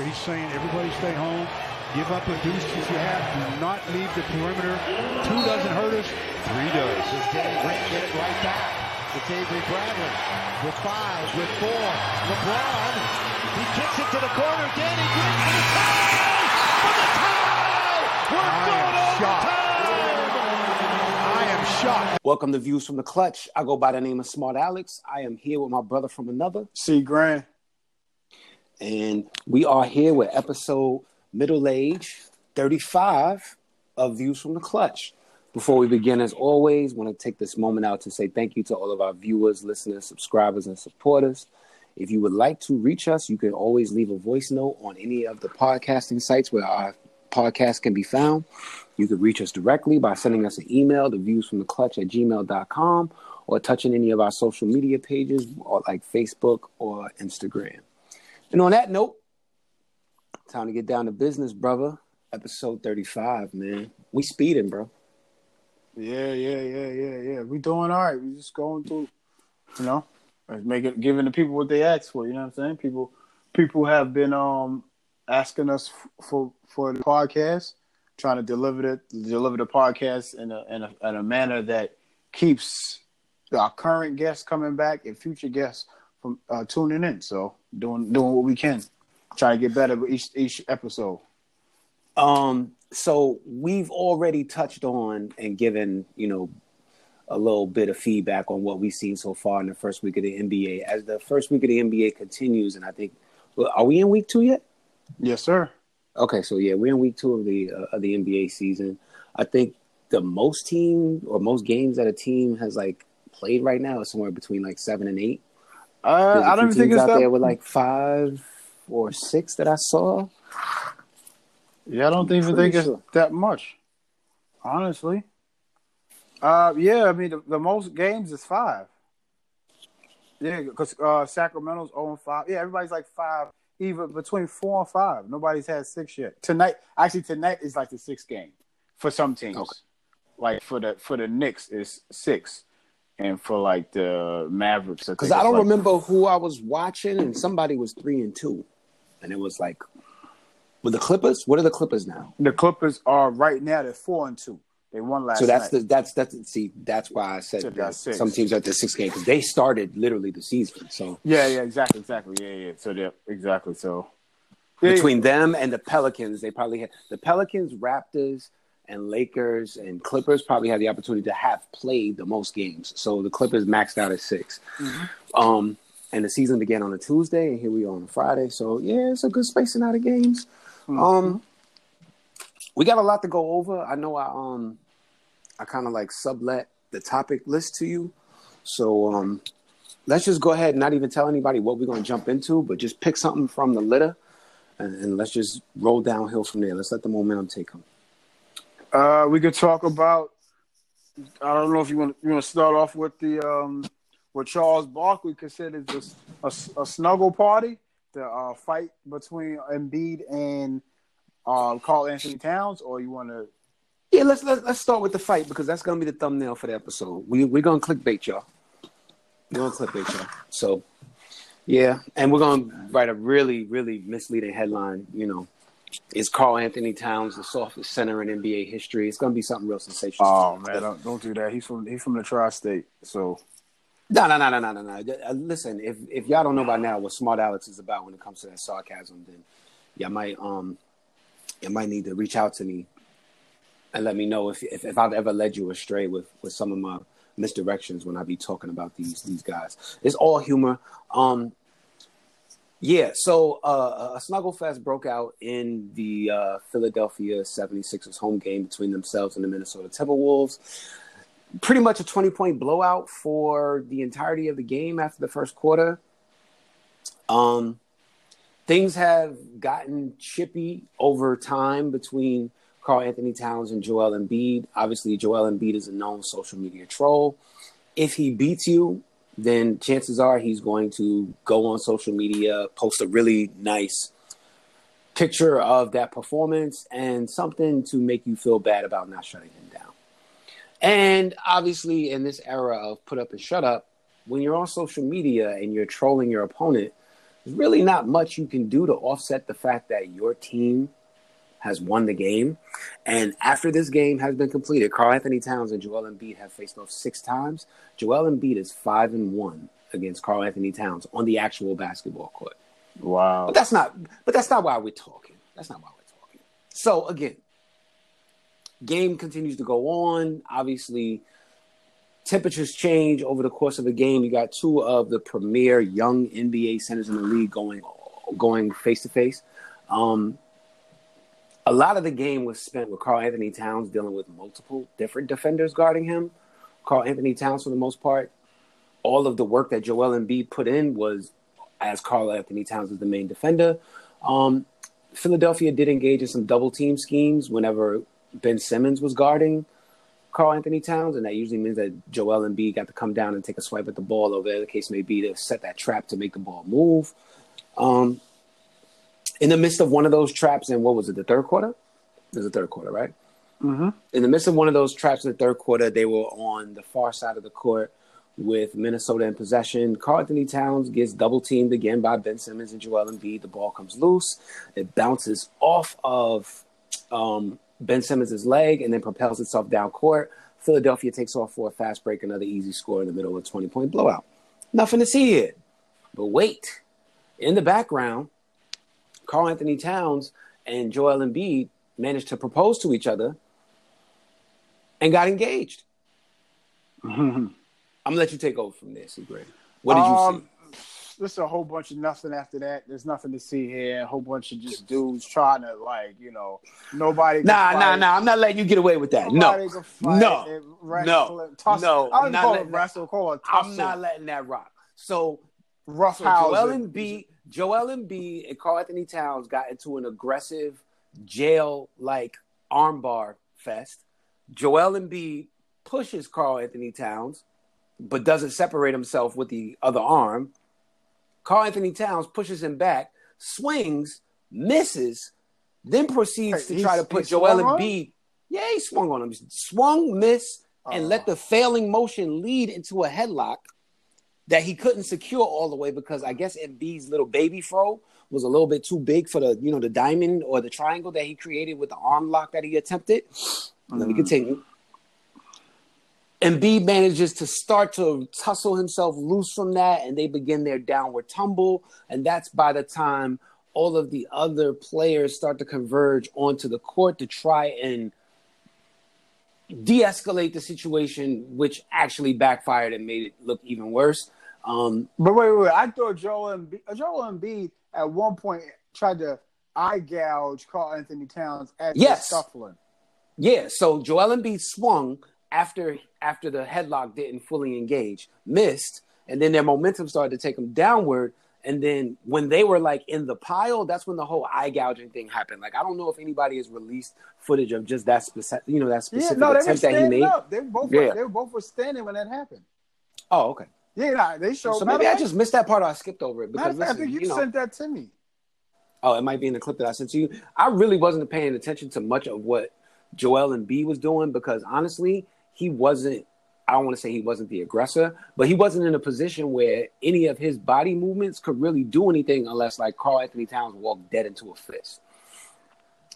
where he's saying everybody stay home, give up the deuce if you have, do not leave the perimeter. Two doesn't hurt us, three does. Does Danny Green get it right back? It's Avery Bradley with five, with four. LeBron, he kicks it to the corner. Danny Green for the tie! For the tie! We're I going am shocked. overtime! I am shocked. Welcome to Views from the Clutch. I go by the name of Smart Alex. I am here with my brother from another, C Grant. And we are here with episode middle age 35 of Views from the Clutch. Before we begin, as always, want to take this moment out to say thank you to all of our viewers, listeners, subscribers, and supporters. If you would like to reach us, you can always leave a voice note on any of the podcasting sites where our podcast can be found. You can reach us directly by sending us an email to viewsfromtheclutch at gmail.com or touching any of our social media pages like Facebook or Instagram. And on that note, time to get down to business, brother. Episode 35, man. We speeding, bro. Yeah, yeah, yeah, yeah, yeah. We doing all right. We just going through, you know, making giving the people what they ask for. You know what I'm saying? People, people have been um asking us for for the podcast, trying to deliver it, deliver the podcast in a in a in a manner that keeps our current guests coming back and future guests from uh, tuning in. So doing doing what we can, try to get better with each each episode. Um, so we've already touched on and given, you know, a little bit of feedback on what we've seen so far in the first week of the NBA. As the first week of the NBA continues, and I think, well, are we in week two yet? Yes, sir. Okay, so yeah, we're in week two of the uh, of the NBA season. I think the most team or most games that a team has like played right now is somewhere between like seven and eight. Uh, I don't think it's out that. there with like five or six that I saw. Yeah, I don't even Pretty think it's that much. Honestly. Uh yeah, I mean the, the most games is five. Yeah, because uh Sacramento's 0 and 5. Yeah, everybody's like five, even between four and five. Nobody's had six yet. Tonight actually tonight is like the sixth game for some teams. Okay. Like for the for the Knicks is six. And for like the Mavericks, Because think I don't like- remember who I was watching, and somebody was three and two, and it was like, with the Clippers. What are the Clippers now? the Clippers are right now they're four and two. They won last so that's night. the that's that's see that's why I said that some teams are at the six game because they started literally the season. So Yeah, yeah, exactly, exactly. Yeah, yeah. So yeah, exactly. So yeah, between them and the Pelicans, they probably had the Pelicans, Raptors, and Lakers and Clippers probably had the opportunity to have played the most games. So the Clippers maxed out at 6 Mm-hmm. Um, and the season began on a Tuesday, and here we are on a Friday. So yeah, it's a good spacing out of games. Mm-hmm. Um, we got a lot to go over. I know I um, I kind of like sublet the topic list to you. So um, let's just go ahead and not even tell anybody what we're going to jump into, but just pick something from the litter, and, and let's just roll downhill from there. Let's let the momentum take them. Uh, we could talk about. I don't know if you want you want to start off with the um, what Charles Barkley considers this a, a snuggle party, the uh, fight between Embiid and uh, Karl-Anthony Towns, or you want to? Yeah, let's let's let's start with the fight because that's gonna be the thumbnail for the episode. We we're gonna clickbait y'all. We're gonna clickbait y'all. So yeah, and we're gonna write a really really misleading headline. You know, is Karl-Anthony Towns the softest center in NBA history? It's gonna be something real sensational. Oh man, don't, don't do that. He's from he's from the tri-state, so No, no, no, no, no, no, no. Uh, Listen, if if y'all don't know by now what Smart Alex is about when it comes to that sarcasm, then y'all might um you might need to reach out to me and let me know if if, if I've ever led you astray with with some of my misdirections when I be talking about these these guys. It's all humor. Um yeah, so uh, a snuggle fest broke out in the uh, Philadelphia 76ers home game between themselves and the Minnesota Timberwolves pretty much a 20 point blowout for the entirety of the game after the first quarter. Um, things have gotten chippy over time between Karl-Anthony Towns and Joel Embiid. Obviously, Joel Embiid is a known social media troll. If he beats you, then chances are he's going to go on social media, post a really nice picture of that performance and something to make you feel bad about not shutting him down. And obviously, in this era of put up and shut up, when you're on social media and you're trolling your opponent, there's really not much you can do to offset the fact that your team has won the game. And after this game has been completed, Karl-Anthony Towns and Joel Embiid have faced off six times. Joel Embiid is five and one against Karl-Anthony Towns on the actual basketball court. Wow. But that's not. But that's not why we're talking. That's not why we're talking. So again, game continues to go on. Obviously, temperatures change over the course of a game. You got two of the premier young NBA centers in the league going going face to face. Um, A lot of the game was spent with Karl-Anthony Towns dealing with multiple different defenders guarding him. Karl-Anthony Towns, for the most part, all of the work that Joel Embiid put in was as Karl-Anthony Towns is the main defender. Um, Philadelphia did engage in some double team schemes whenever Ben Simmons was guarding Karl-Anthony Towns, and that usually means that Joel Embiid got to come down and take a swipe at the ball, or whatever the case may be, to set that trap to make the ball move. Um, in the midst of one of those traps, in what was it, the third quarter? It was the third quarter, right? Mm-hmm. In the midst of one of those traps in the third quarter, they were on the far side of the court with Minnesota in possession. Karl-Anthony Towns gets double teamed again by Ben Simmons and Joel Embiid. The ball comes loose. It bounces off of um, Ben Simmons' leg and then propels itself down court. Philadelphia takes off for a fast break, another easy score in the middle of a 20 point blowout. Nothing to see here. But wait, in the background, Karl-Anthony Towns and Joel Embiid managed to propose to each other and got engaged. Mm-hmm. I'm gonna let you take over from there. Gray. What did you um, see? This is a whole bunch of nothing after that. There's nothing to see here. A whole bunch of just dudes trying to like, you know, nobody. Nah, nah, nah. I'm not letting you get away with that. Nobody No, no, no, tussle. no. I'm don't call it letting that- wrestle. Call it I'm not letting that rock. So, so Joel. Embiid, Joel Embiid, and Karl-Anthony Towns got into an aggressive jail-like armbar fest. Joel Embiid pushes Karl-Anthony Towns, but doesn't separate himself with the other arm. Karl-Anthony Towns pushes him back, swings, misses, then proceeds Hey, to try to put Joel? Embiid. Yeah, he swung on him. Swung, miss, and Oh. let the failing motion lead into a headlock that he couldn't secure all the way because I guess Embiid's little baby fro was a little bit too big for the you know the diamond or the triangle that he created with the arm lock that he attempted. Let me Mhm. continue. Embiid manages to start to tussle himself loose from that, and they begin their downward tumble. And that's by the time all of the other players start to converge onto the court to try and de-escalate the situation, which actually backfired and made it look even worse. Um, But wait, wait, wait. I thought Joel Embiid, Joel Embiid at one point tried to eye gouge Karl-Anthony Towns as Yes. scuffling. Yeah, so Joel Embiid swung after after the headlock didn't fully engage, missed, and then their momentum started to take them downward. And then when they were like in the pile, that's when the whole eye gouging thing happened. Like I don't know if anybody has released footage of just that specific, you know, that Yeah, specific no, they were attempt that he made. up. They both Yeah. they both were standing when that happened. Oh, okay. Yeah, nah, they showed. So maybe I just missed that part or I skipped over it because fact, I think you, you know, sent that to me. Oh, it might be in the clip that I sent to you. I really wasn't paying attention to much of what Joel Embiid was doing because honestly, he wasn't. I don't want to say he wasn't the aggressor, but he wasn't in a position where any of his body movements could really do anything unless like Karl-Anthony Towns walked dead into a fist.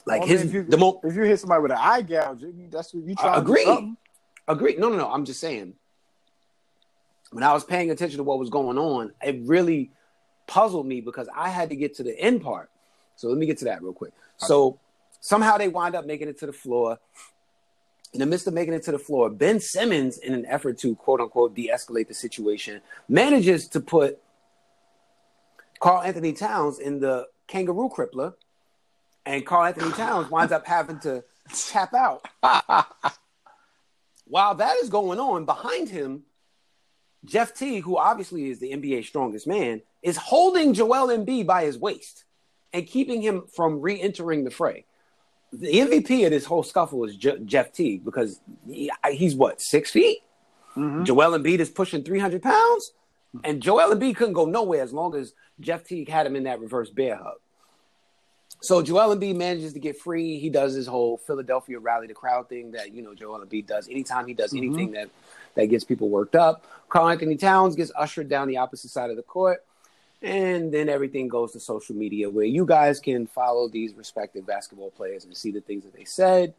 Like mean, his if you, the mo if you hit somebody with an eye gouge, that's what you try. agree. Agree. No, no, no. I'm just saying. When I was paying attention to what was going on, it really puzzled me because I had to get to the end part. So let me get to that real quick. So somehow they wind up making it to the floor. In the midst of making it to the floor, Ben Simmons, in an effort to quote unquote de escalate the situation, manages to put Karl-Anthony Towns in the kangaroo crippler. And Karl-Anthony Towns winds up having to tap out. While that is going on, behind him, Jeff T, who obviously is the NBA strongest man, is holding Joel Embiid by his waist and keeping him from re-entering the fray. The MVP of this whole scuffle is Je- Jeff T because he- he's what six feet. Mhm. Joel Embiid is pushing three hundred pounds, and Joel Embiid couldn't go nowhere as long as Jeff Teague had him in that reverse bear hug. So Joel Embiid manages to get free. He does his whole Philadelphia rally the crowd thing that you know Joel Embiid does. Anytime he does anything that that gets people worked up, Karl-Anthony Towns gets ushered down the opposite side of the court, And then everything goes to social media where you guys can follow these respective basketball players and see the things that they said.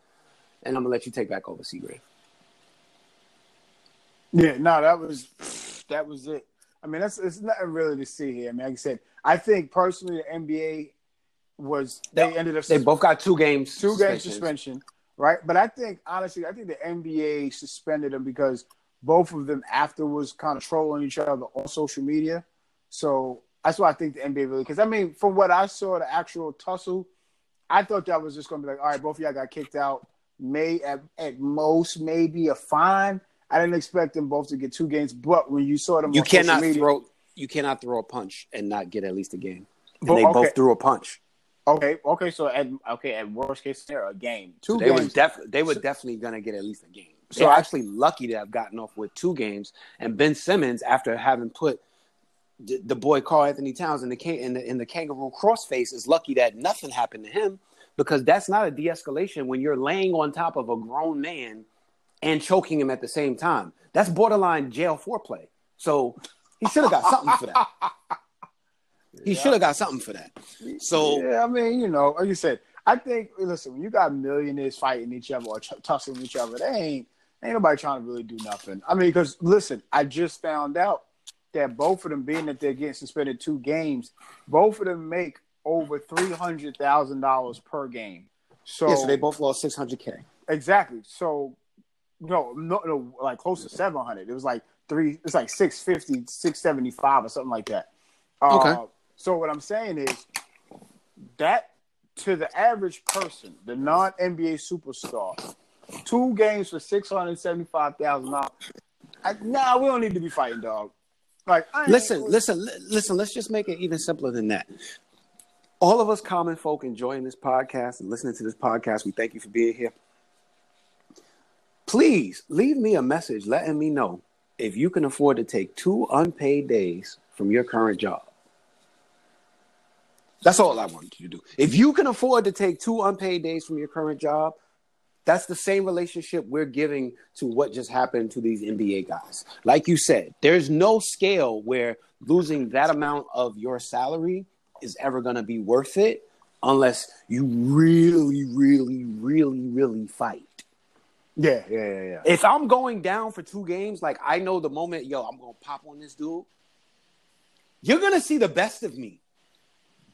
And I'm gonna let you take back over, Seagrave. Yeah, no, that was that was it. I mean, that's it's nothing really to see here. I mean, like I said, I think personally the NBA was they They- ended up They both got two games. two game suspension, right? But I think honestly, I think the NBA suspended them because both of them afterwards kind of trolling each other on social media. So that's why I think the NBA really because I mean, from what I saw, the actual tussle, I thought that was just going to be like, all right, both of y'all got kicked out. May at, at most maybe a fine. I didn't expect them both to get two games, but when you saw them, You cannot media- throw. You cannot throw a punch and not get at least a game. And But, they okay. both threw a punch. Okay, okay, so at okay, at worst case scenario, a game, two So they games. was def- they were So- definitely gonna get at least a game. So They're actually lucky to have gotten off with two games. And Ben Simmons, after having put the, the boy Karl-Anthony Towns in the, can- in the in the kangaroo crossface, is lucky that nothing happened to him because that's not a de-escalation when you're laying on top of a grown man and choking him at the same time. That's borderline jail foreplay. So he should have got something for that. He should have got something for that. So yeah, I mean, you know, like you said, I think listen, when you got millionaires fighting each other or tussling each other, they ain't ain't nobody trying to really do nothing. I mean, because listen, I just found out that both of them, being that they're getting suspended two games, both of them make over three hundred thousand dollars per game. So, yeah, so they both lost six hundred k. exactly. So no, no, no, like close to seven hundred. It was like three. It's like 650, 675 or something like that. Uh, Okay. So what I'm saying is that to the average person, the non NBA superstar, two games for six hundred seventy five thousand dollars. Nah, we don't need to be fighting, dog. Like, Listen, listen, li- listen. Let's just make it even simpler than that. All of us common folk enjoying this podcast and listening to this podcast, we thank you for being here. Please leave me a message letting me know if you can afford to take two unpaid days from your current job. That's all I wanted you to do. If you can afford to take two unpaid days from your current job, that's the same relationship we're giving to what just happened to these NBA guys. Like you said, there's no scale where losing that amount of your salary is ever going to be worth it unless you really, really, really, really fight. yeah, yeah, yeah, yeah. If I'm going down for two games, like I know the moment, yo, I'm going to pop on this dude, you're going to see the best of me.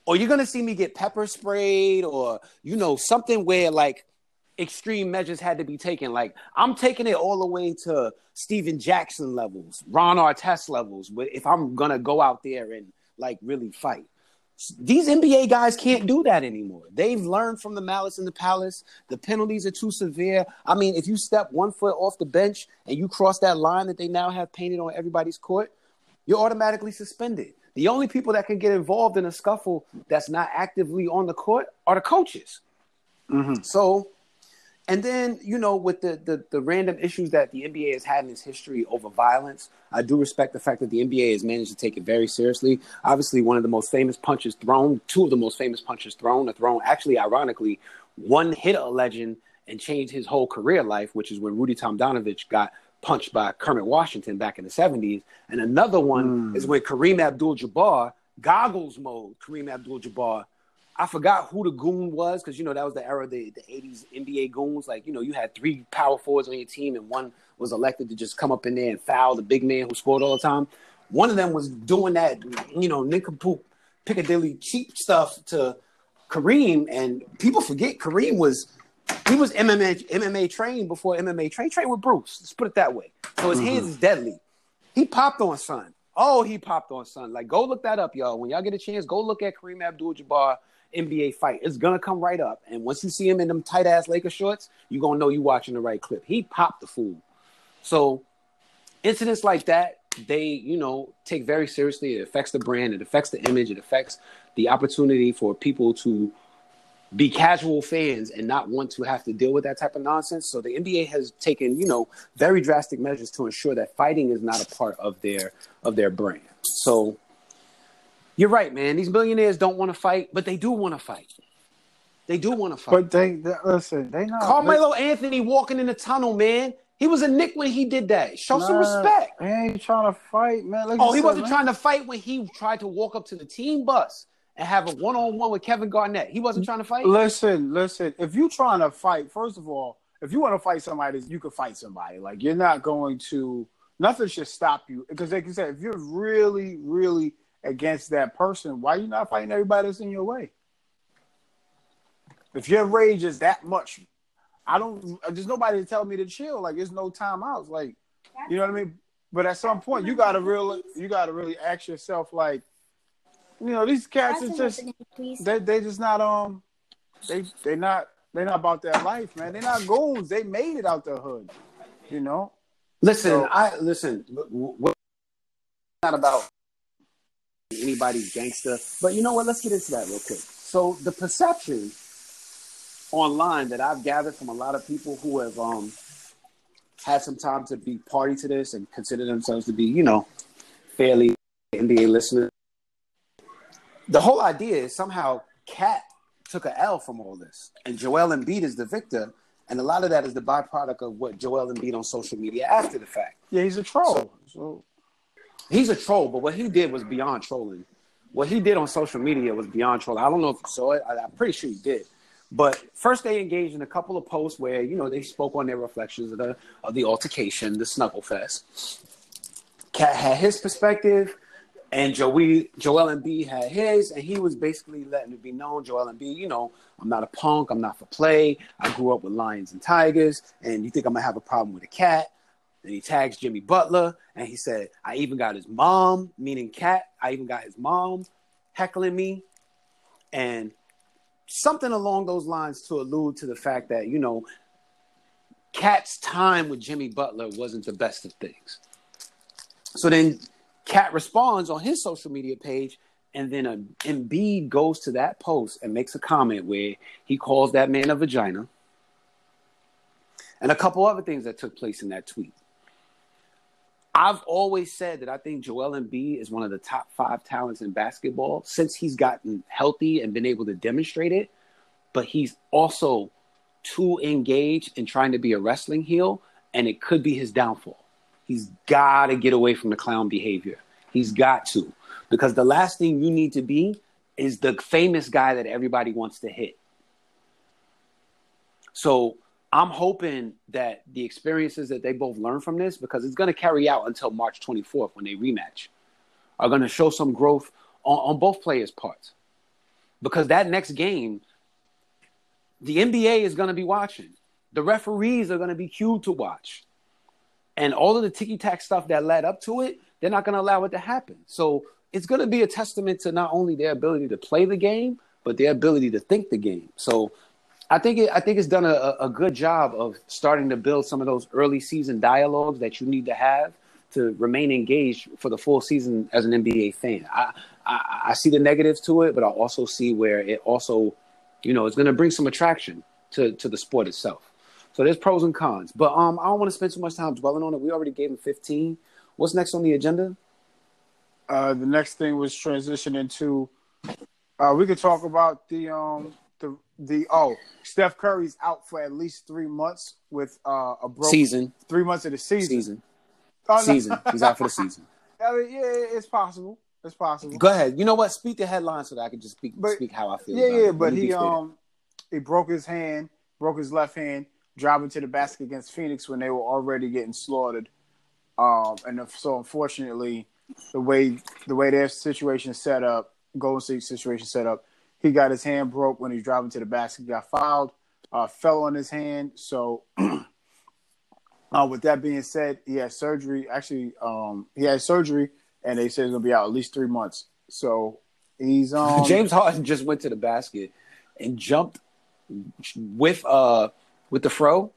Or you're going to see me get pepper sprayed or, you know, something where like extreme measures had to be taken. Like I'm taking it all the way to Stephen Jackson levels, Ron Artest levels. If I'm gonna go out there and like really fight, these NBA guys can't do that anymore. They've learned from the malice in the palace. The penalties are too severe. I mean, if you step one foot off the bench and you cross that line that they now have painted on everybody's court, you're automatically suspended. The only people that can get involved in a scuffle that's not actively on the court are the coaches. Mm-hmm. So, and then you know, with the, the the random issues that the NBA has had in its history over violence, I do respect the fact that the NBA has managed to take it very seriously. Obviously, one of the most famous punches thrown, two of the most famous punches thrown, are thrown. Actually, ironically, one hit a legend and changed his whole career life, which is when Rudy Tomjanovich got punched by Kermit Washington back in the 70s. And another one hmm. is when Kareem Abdul-Jabbar, goggles mode, Kareem Abdul-Jabbar I forgot who the goon was because you know that was the era of the, the 80s NBA goons. Like, you know, you had three power forwards on your team, and one was elected to just come up in there and foul the big man who scored all the time. One of them was doing that, you know, nincompoop Piccadilly cheap stuff to Kareem, and people forget Kareem was he was MMA MMA trained before MMA trained trained with Bruce. Let's put it that way. So his hands mm-hmm. is deadly. He popped on son. Oh, he popped on son. Like, go look that up, y'all. When y'all get a chance, go look at Kareem Abdul-Jabbar NBA fight. It's gonna come right up. And once you see him in them tight ass Laker shorts, you are gonna know you watching the right clip. He popped the fool. So incidents like that, they, you know, take very seriously. It affects the brand, it affects the image, it affects the opportunity for people to be casual fans and not want to have to deal with that type of nonsense. So the NBA has taken, you know, very drastic measures to ensure that fighting is not a part of their of their brand. So you're right, man. These millionaires don't want to fight, but they do want to fight. They do want to fight. But they, they listen. They not. Carmelo Anthony walking in the tunnel, man. He was a Knick when he did that. Show some Nah, respect. He ain't trying to fight, man. Like Oh, he said, wasn't man. trying to fight when he tried to walk up to the team bus and have a one on one with Kevin Garnett. He wasn't trying to fight. Listen, listen. If you trying to fight, first of all, if you want to fight somebody, you can fight somebody. Like you're not going to. Nothing should stop you because, like you said, if you're really, really against that person, why you not fighting everybody that's in your way? If your rage is that much, I don't. There's nobody to tell me to chill. Like there's no timeouts. Like you know what I mean. But at some point, you gotta really, you gotta really ask yourself, like, you know, these cats are just they they just not um they they not they not about that life, man. They're not goons. They made it out the hood, you know. Listen, So- I listen. w- w- Not about anybody's gangster, but you know what? Let's get into that real quick. So the perception online that I've gathered from a lot of people who have um had some time to be party to this and consider themselves to be, you know, fairly NBA listeners. The whole idea is somehow Cat took a L from all this, and Joel Embiid is the victor, and a lot of that is the byproduct of what Joel Embiid on social media after the fact. Yeah, he's a troll. So He's a troll, but what he did was beyond trolling. What he did on social media was beyond trolling. I don't know if you saw it. I, I'm pretty sure he did. But first, they engaged in a couple of posts where you know they spoke on their reflections of the of the altercation, the snuggle fest. Cat had his perspective, and Joey Joel Embiid had his, and he was basically letting it be known. Joel Embiid, you know, I'm not a punk. I'm not for play. I grew up with lions and tigers, and you think I'm gonna have a problem with a cat? Then he tags Jimmy Butler, and he said, "I even got his mom, meaning Cat. I even got his mom heckling me, and something along those lines to allude to the fact that you know, Cat's time with Jimmy Butler wasn't the best of things. So then, Cat responds on his social media page, and then a Embiid goes to that post and makes a comment where he calls that man a vagina, and a couple other things that took place in that tweet. I've always said that I think Joel Embiid is one of the top five talents in basketball since he's gotten healthy and been able to demonstrate it. But he's also too engaged in trying to be a wrestling heel, and it could be his downfall. He's got to get away from the clown behavior. He's got to. Because the last thing you need to be is the famous guy that everybody wants to hit. So I'm hoping that the experiences that they both learn from this, because it's going to carry out until March 24th when they rematch, are going to show some growth on, on both players' parts. Because that next game, the NBA is going to be watching. The referees are going to be cued to watch. And all of the ticky tack stuff that led up to it, they're not going to allow it to happen. So it's going to be a testament to not only their ability to play the game, but their ability to think the game. So I think it, I think it's done a, a good job of starting to build some of those early season dialogues that you need to have to remain engaged for the full season as an NBA fan. I, I, I see the negatives to it, but I also see where it also, you know, it's going to bring some attraction to, to the sport itself. So there's pros and cons, but um, I don't want to spend too much time dwelling on it. We already gave him 15. What's next on the agenda? uh, the next thing was transitioning to. Uh, we could talk about the um the oh Steph Curry's out for at least three months with uh, a broken Season, three months of the season. season, Oh, no. season. He's out for the season. I mean, yeah, it's possible. It's possible. Go ahead. You know what? Speak the headline so that I can just speak But- speak how I feel. Yeah, yeah, it. but he um he broke his hand, broke his left hand, driving to the basket against Phoenix when they were already getting slaughtered. Um, and so unfortunately, the way the way their situation set up, Golden State situation set up, he got his hand broke when he was driving to the basket, got fouled, uh, fell on his hand. So, uh, with that being said, he had surgery. Actually, um, he had surgery, and they said he's gonna be out at least three months. So he's um James Harden just went to the basket and jumped with uh with the fro.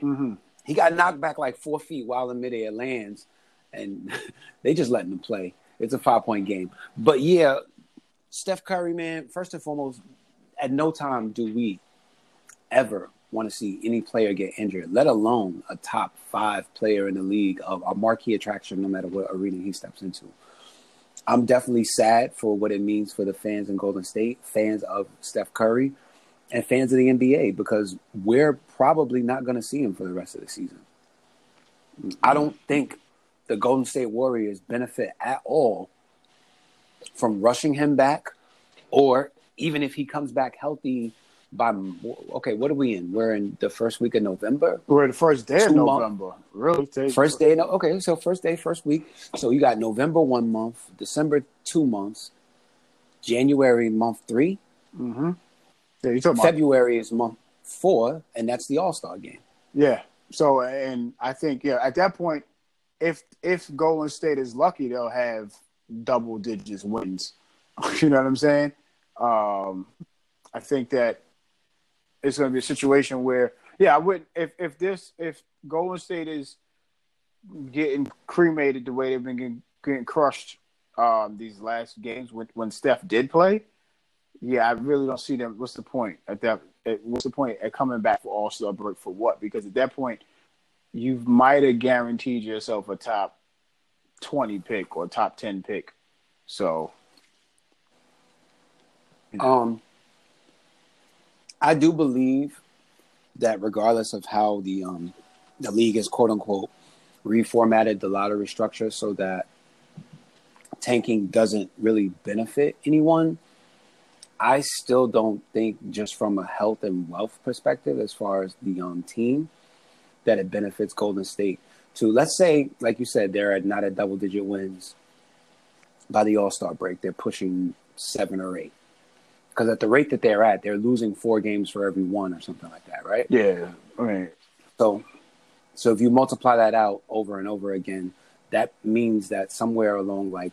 mhm. He got knocked back like four feet while in midair lands, and they just letting him play. It's a five point game, but yeah, Steph Curry, man. First and foremost, at no time do we ever want to see any player get injured, let alone a top five player in the league of a marquee attraction, no matter what arena he steps into. I'm definitely sad for what it means for the fans in Golden State, fans of Steph Curry, and fans of the NBA because we're probably not going to see him for the rest of the season. I don't think the Golden State Warriors benefit at all from rushing him back, or even if he comes back healthy by okay, what are we in? We're in the first week of November. We're the first day of Two months. November. Really? First day, no, okay, so first day, first week. So you got November one month, December two months, January month three, Mm-hmm. Yeah, you talking about February is month four, and that's the All Star game. Yeah. So, and I think yeah, at that point, if if Golden State is lucky, they'll have double digits wins. you know what I'm saying? Um, I think that it's going to be a situation where, yeah, I would if if this if Golden State is getting cremated the way they've been getting, getting crushed um, these last games when when Steph did play. Yeah, I really don't see them. What's the point at that? At, what's the point at coming back for All Star break for what? Because at that point, you might have guaranteed yourself a top twenty pick or top ten pick. So, Um, I do believe that regardless of how the um the league is quote unquote reformatted the lottery structure so that tanking doesn't really benefit anyone, I still don't think just from a health and wealth perspective, as far as the um team, that it benefits Golden State. To let's say, like you said, they're at not at double digit wins by the All Star break. They're pushing seven or eight because at the rate that they're at, they're losing four games for every one or something like that, right? yeah, mean, So, so if you multiply that out over and over again, that means that somewhere along like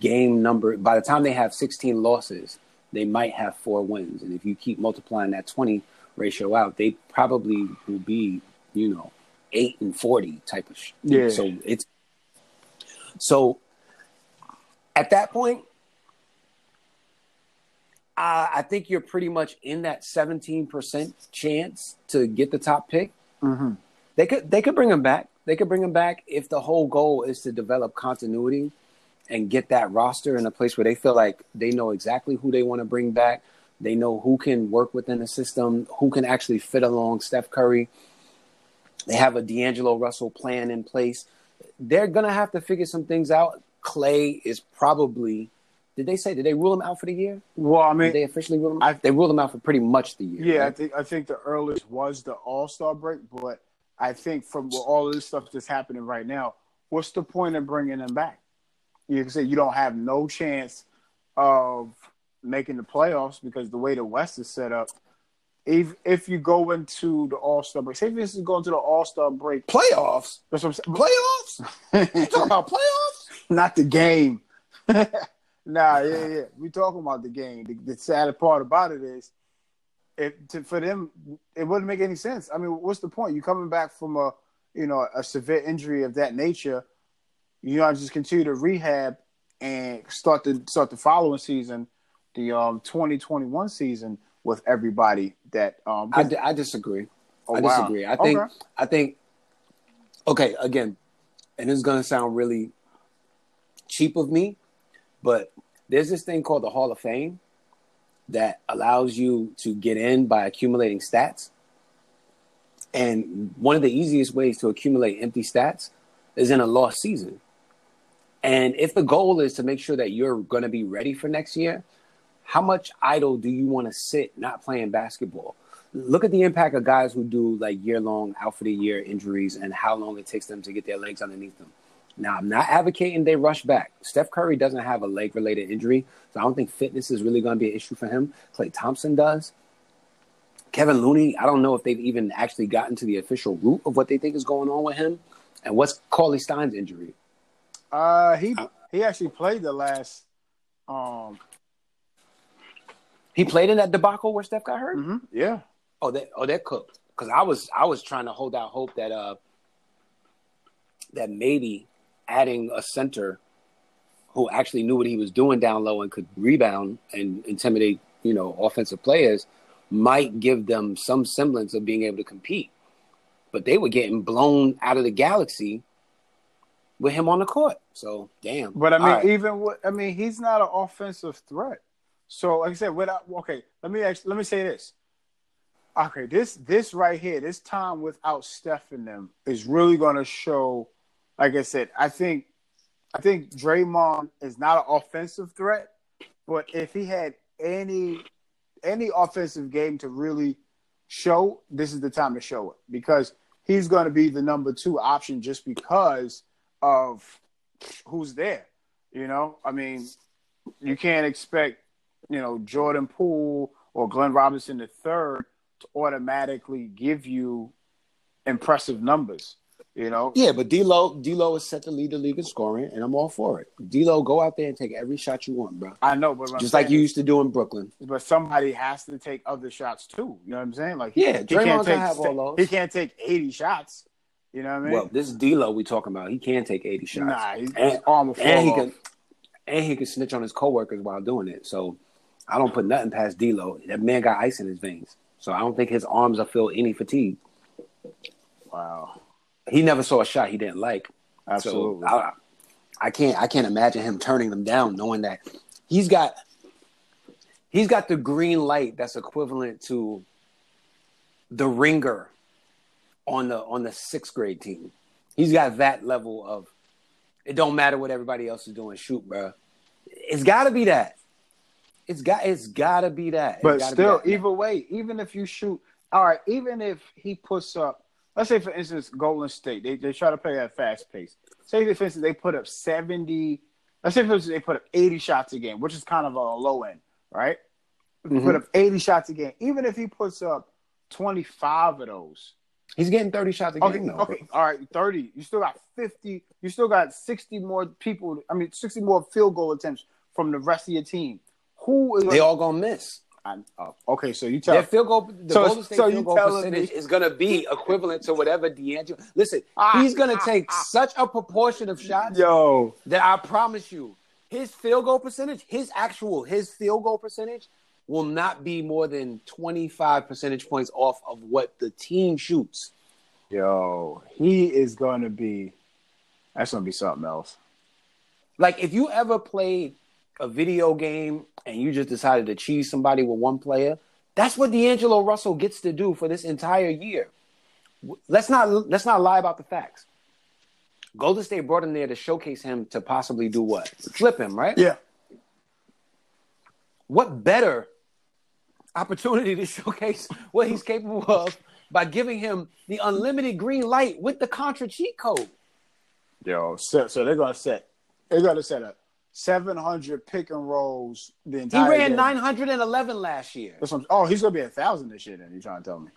game number, by the time they have 16 losses, they might have four wins, and if you keep multiplying that 20 ratio out, they probably will be, you know, eight and 40 type of. Sh- Yeah. So it's so at that point, uh, I think you're pretty much in that 17% chance to get the top pick. mhm. They could they could bring him back. They could bring him back if the whole goal is to develop continuity and get that roster in a place where they feel like they know exactly who they want to bring back. They know who can work within the system, who can actually fit along Steph Curry. They have a D'Angelo Russell plan in place. They're gonna have to figure some things out. Klay is probably. Did they say? Did they rule him out for the year? well, I Did mean, they officially rule him? I- out? They ruled him out for pretty much the year. Yeah, I think I think the earliest was the All Star break, but I think from all of this stuff that's happening right now, what's the point of bringing them back? You can say you don't have no chance of making the playoffs because the way the West is set up. If if you go into the All Star break, say if this is going to the All Star break, playoffs. that's what I'm Playoffs. You talking about playoffs? not the game. nah, yeah, yeah. We talking about the game. The, the sad part about it is, if to, for them, it wouldn't make any sense. I mean, what's the point? You coming back from a, you know, a severe injury of that nature, you know, just continue to rehab and start the start the following season, the um 2021 season with everybody that um. I, I disagree. Oh, I wow. disagree. I think Okay. I think okay, again, and this is gonna sound really cheap of me, but there's this thing called the Hall of Fame that allows you to get in by accumulating stats. And one of the easiest ways to accumulate empty stats is in a lost season. And if the goal is to make sure that you're going to be ready for next year, how much idle do you want to sit not playing basketball? Look at the impact of guys who do like year long out for the year injuries and how long it takes them to get their legs underneath them. Now, I'm not advocating they rush back. Steph Curry doesn't have a leg related injury, so I don't think fitness is really going to be an issue for him. Klay Thompson does. Kevin Looney, I don't know if they've even actually gotten to the official root of what they think is going on with him. And what's Cauley-Stein's injury? Uh, he he actually played the last. Um. He played in that debacle where Steph got hurt. mhm, Yeah. Oh, that oh they're cooked. Because I was I was trying to hold out hope that uh that maybe adding a center who actually knew what he was doing down low and could rebound and intimidate you know offensive players might give them some semblance of being able to compete. But they were getting blown out of the galaxy with him on the court. So damn. But I mean, right. even what I mean, he's not an offensive threat. So, like I said, without okay, let me actually, let me say this: okay, this this right here, this time without Steph in them is really going to show. Like I said, I think I think Draymond is not an offensive threat, but if he had any any offensive game to really show, this is the time to show it because he's going to be the number two option just because of who's there. You know, I mean, you can't expect you know Jordan Poole or Glenn Robinson III to automatically give you impressive numbers. You know? Yeah, but D'Lo, D'Lo is set to lead the league in scoring, and I'm all for it. D'Lo, go out there and take every shot you want, bro. I know, but just like you used to do in Brooklyn. But somebody has to take other shots too. You know what I'm saying? Like, yeah, he can't take have all those. He can't take 80 shots. You know what I mean? Well, this is D'Lo we talking about. He can take 80 shots. Nah, he's and, arm and he can, and he can snitch on his coworkers while doing it. So I don't put nothing past D'Lo. That man got ice in his veins, so I don't think his arms will feel any fatigue. Wow he never saw a shot he didn't like. Absolutely. So I, I can't I can't imagine him turning them down, knowing that he's got he's got the green light that's equivalent to the ringer on the on the sixth grade team. He's got that level of it don't matter what everybody else is doing, shoot, bro. It's got to be that. It's got it's got to be that. But still, either way, even if you shoot, all right, even if he puts up let's say for instance Golden State, they, they try to play at a fast pace. Say for instance they put up seventy. Let's say for instance they put up eighty shots a game, which is kind of a low end, right? Mm-hmm. Put up eighty shots a game. Even if he puts up twenty five of those, he's getting thirty shots a okay, game. Though, okay, all right, thirty. You still got fifty. You still got sixty more people. I mean, sixty more field goal attempts from the rest of your team. Who is they all gonna miss? I, uh, okay, so you tell their field goal, the so, Golden State so field goal percentage me. is going to be equivalent to whatever D'Angelo. Listen, ah, he's going to ah, take ah, such a proportion of shots, yo, that I promise you, his field goal percentage, his actual his field goal percentage, will not be more than twenty five percentage points off of what the team shoots. Yo, he is going to be. That's going to be something else. Like if you ever played a video game and you just decided to cheese somebody with one player, that's what D'Angelo Russell gets to do for this entire year. Let's not let's not lie about the facts. Golden State brought him there to showcase him to possibly do what? Flip him, right? Yeah. What better opportunity to showcase what he's capable of by giving him the unlimited green light with the contra cheat code? Yo, so, so they're gonna set they're gonna set up 700 pick and rolls the entire He ran game. 911 last year. oh, he's going to be a 1,000 this year then, you trying to tell me.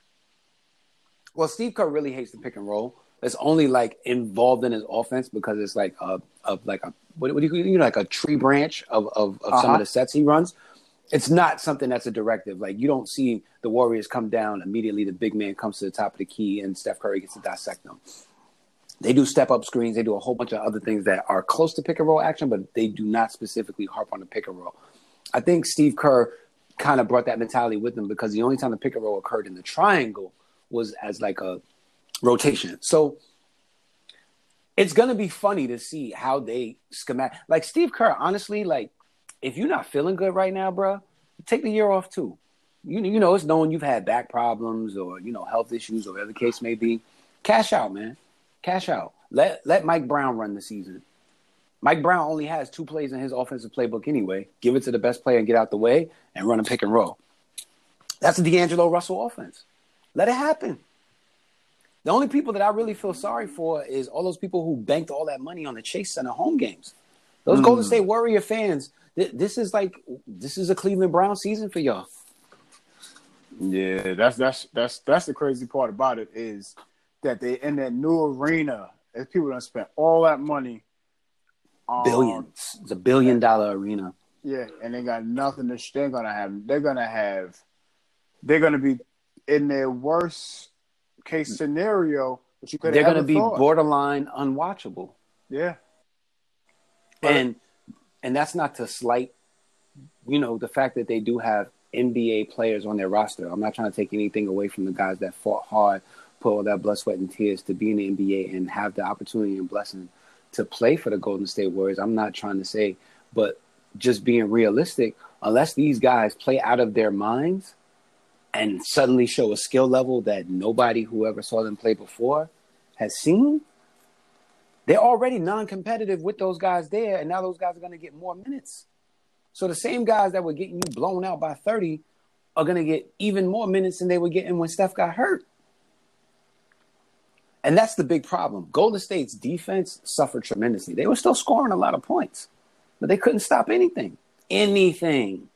Well, Steve Kerr really hates the pick and roll. It's only like involved in his offense because it's like a, of like a what, what do you you know like a tree branch of of, of uh-huh. some of the sets he runs. It's not something that's a directive. Like you don't see the Warriors come down immediately. The big man comes to the top of the key and Steph Curry gets to dissect them. They do step up screens. They do a whole bunch of other things that are close to pick and roll action, but they do not specifically harp on the pick and roll. I think Steve Kerr kind of brought that mentality with him because the only time the pick and roll occurred in the triangle was as like a rotation. So it's gonna be funny to see how they schematic. Like Steve Kerr, honestly, like if you're not feeling good right now, bro, take the year off too. You you know it's known you've had back problems or you know health issues or whatever the case may be. Cash out, man. Cash out. Let let Mike Brown run the season. Mike Brown only has two plays in his offensive playbook anyway. Give it to the best player and get out the way and run a pick and roll. That's the D'Angelo Russell offense. Let it happen. The only people that I really feel sorry for is all those people who banked all that money on the Chase Center home games. Those mm. Golden State Warrior fans, th- this is like this is a Cleveland Brown season for y'all. Yeah, that's that's that's that's the crazy part about it is that they in that new arena, as people don't spend all that money. Um, Billions. It's a billion dollar arena. Yeah, and they got nothing to. They're gonna have. They're gonna have. They're gonna be in their worst case scenario. But you could. They're gonna be thought. borderline unwatchable. Yeah. And and that's not to slight, you know, the fact that they do have NBA players on their roster. I'm not trying to take anything away from the guys that fought hard put all that blood, sweat, and tears to be in the NBA and have the opportunity and blessing to play for the Golden State Warriors. I'm not trying to say, but just being realistic, unless these guys play out of their minds, and suddenly show a skill level that nobody who ever saw them play before has seen, they're already non-competitive with those guys there, and now those guys are going to get more minutes. So the same guys that were getting you blown out by 30 are going to get even more minutes than they were getting when Steph got hurt. And that's the big problem. Golden State's defense suffered tremendously. They were still scoring a lot of points, but they couldn't stop anything. Anything.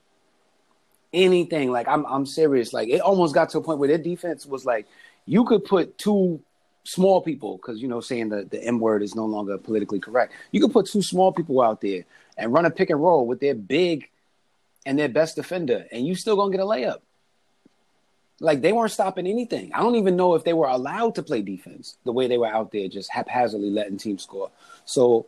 Anything. Like I'm I'm serious. Like it almost got to a point where their defense was like you could put two small people, because you know, saying the, the M word is no longer politically correct. You could put two small people out there and run a pick and roll with their big and their best defender, and you still gonna get a layup. Like they weren't stopping anything. I don't even know if they were allowed to play defense the way they were out there, just haphazardly letting teams score. So,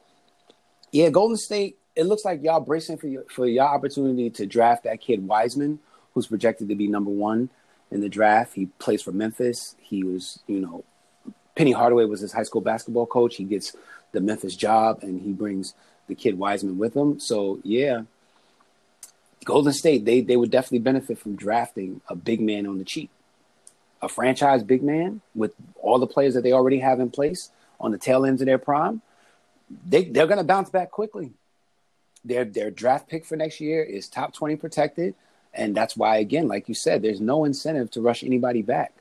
yeah, Golden State. It looks like y'all bracing for your, for your opportunity to draft that kid Wiseman, who's projected to be number one in the draft. He plays for Memphis. He was, you know, Penny Hardaway was his high school basketball coach. He gets the Memphis job, and he brings the kid Wiseman with him. So yeah, Golden State, they they would definitely benefit from drafting a big man on the cheap, a franchise big man with all the players that they already have in place on the tail ends of their prime. They they're going to bounce back quickly. Their their draft pick for next year is top twenty protected, and that's why again, like you said, there's no incentive to rush anybody back.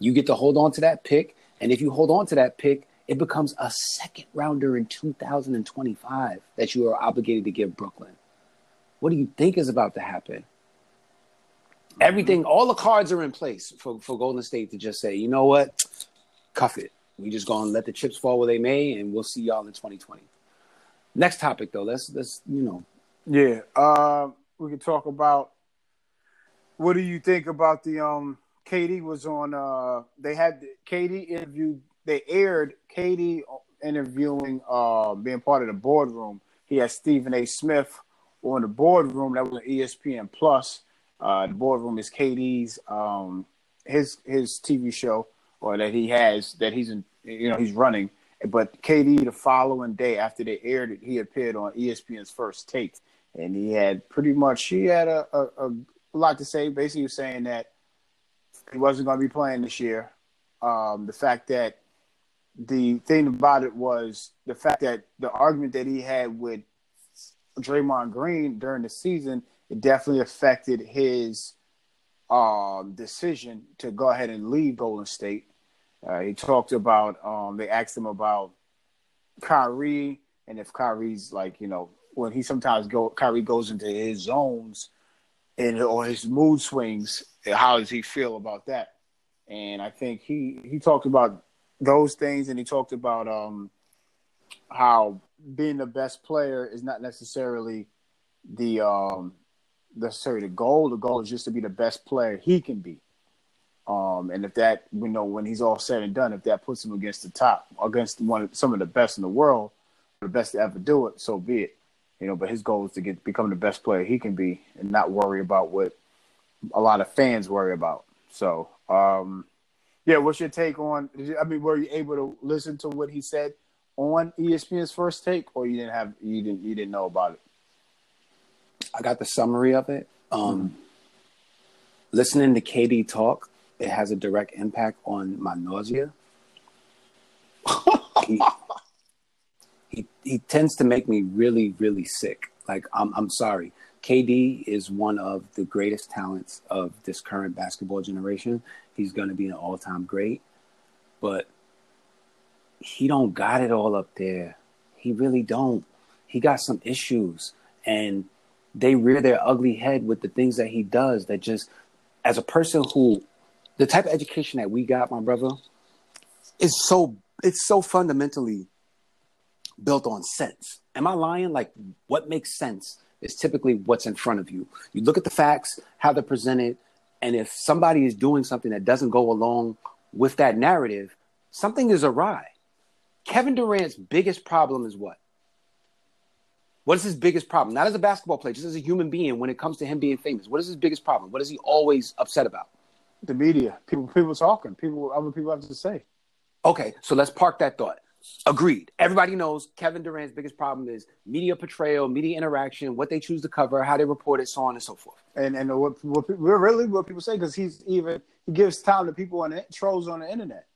You get to hold on to that pick, and if you hold on to that pick, it becomes a second rounder in 2025 that you are obligated to give Brooklyn. What do you think is about to happen? Everything, all the cards are in place for, for Golden State to just say, you know what, cuff it. We just gonna let the chips fall where they may, and we'll see y'all in 2020. Next topic, though. Let's let's you know. Yeah, uh, we can talk about. What do you think about the um? KD was on. Uh, they had KD interviewed. They aired KD interviewing, uh, being part of the boardroom. He had Stephen A. Smith on the boardroom. That was an ESPN Plus. Uh, the boardroom is KD's um, his his TV show, or that he has that he's in, you know he's running. But KD the following day after they aired it, he appeared on ESPN's First Take, and he had pretty much he had a, a, a lot to say. Basically, saying that he wasn't going to be playing this year. Um, the fact that the thing about it was the fact that the argument that he had with Draymond Green during the season, it definitely affected his um, decision to go ahead and leave Golden State. Uh, he talked about, um, they asked him about Kyrie and if Kyrie's like, you know, when he sometimes go, Kyrie goes into his zones and or his mood swings, how does he feel about that? And I think he he talked about those things, and he talked about um, how being the best player is not necessarily the um necessarily the goal. The goal is just to be the best player he can be. Um, and if that, you know, when he's all said and done, if that puts him against the top, against one of some of the best in the world, the best to ever do it, so be it. You know, but his goal is to get become the best player he can be, and not worry about what a lot of fans worry about. So, um, yeah, what's your take on? I mean, were you able to listen to what he said on ESPN's first take, or you didn't have you didn't you didn't know about it? I got the summary of it. Um, mm-hmm. Listening to KD talk, it has a direct impact on my nausea. he, he he tends to make me really really sick. Like I'm I'm sorry. KD is one of the greatest talents of this current basketball generation. He's going to be an all-time great, but he don't got it all up there. He really don't. He got some issues and they rear their ugly head with the things that he does that just as a person who the type of education that we got, my brother, is so it's so fundamentally built on sense. Am I lying? Like what makes sense? is typically what's in front of you. You look at the facts, how they're presented, and if somebody is doing something that doesn't go along with that narrative, something is awry. Kevin Durant's biggest problem is what? What is his biggest problem? Not as a basketball player, just as a human being when it comes to him being famous. What is his biggest problem? What is he always upset about? The media. People people talking. People other people have to say. Okay, so let's park that thought. Agreed. Everybody knows Kevin Durant's biggest problem is media portrayal, media interaction, what they choose to cover, how they report it, so on and so forth. And and what what really what people say because he's even he gives time to people on the trolls on the internet.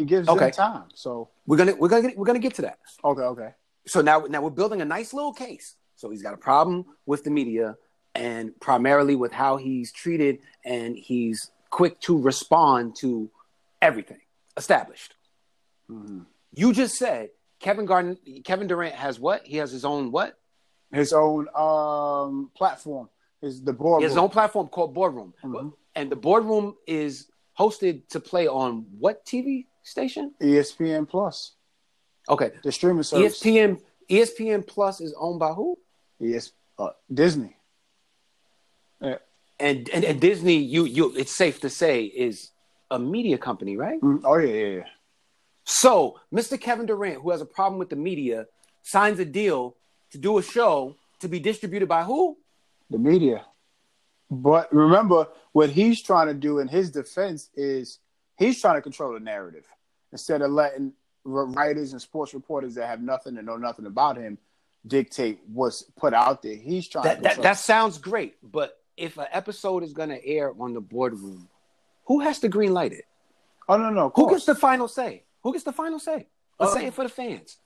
He gives Okay. them time. So We're gonna we're gonna get, we're gonna get to that. okay, okay. So now now we're building a nice little case. So he's got a problem with the media and primarily with how he's treated, and he's quick to respond to everything. Established. You just said Kevin Garden, Kevin Durant has what? He has his own what? His own um platform is the board. His own platform called Boardroom, Mhm. and the Boardroom is hosted to play on what TV station? ESPN Plus, Okay, the streaming service. ESPN ESPN Plus is owned by who? ES, uh, Disney. And, and and Disney, you you, it's safe to say, is a media company, right? Mm, Oh yeah, yeah, yeah. So, Mr. Kevin Durant, who has a problem with the media, signs a deal to do a show to be distributed by who? the media. But remember, what he's trying to do in his defense is he's trying to control the narrative instead of letting writers and sports reporters that have nothing and know nothing about him dictate what's put out there. He's trying That to that, that sounds great, but if an episode is going to air on the boardroom, who has to green light it? oh no, no, Who gets the final say? Who gets the final say? Let's Uh, say it for the fans.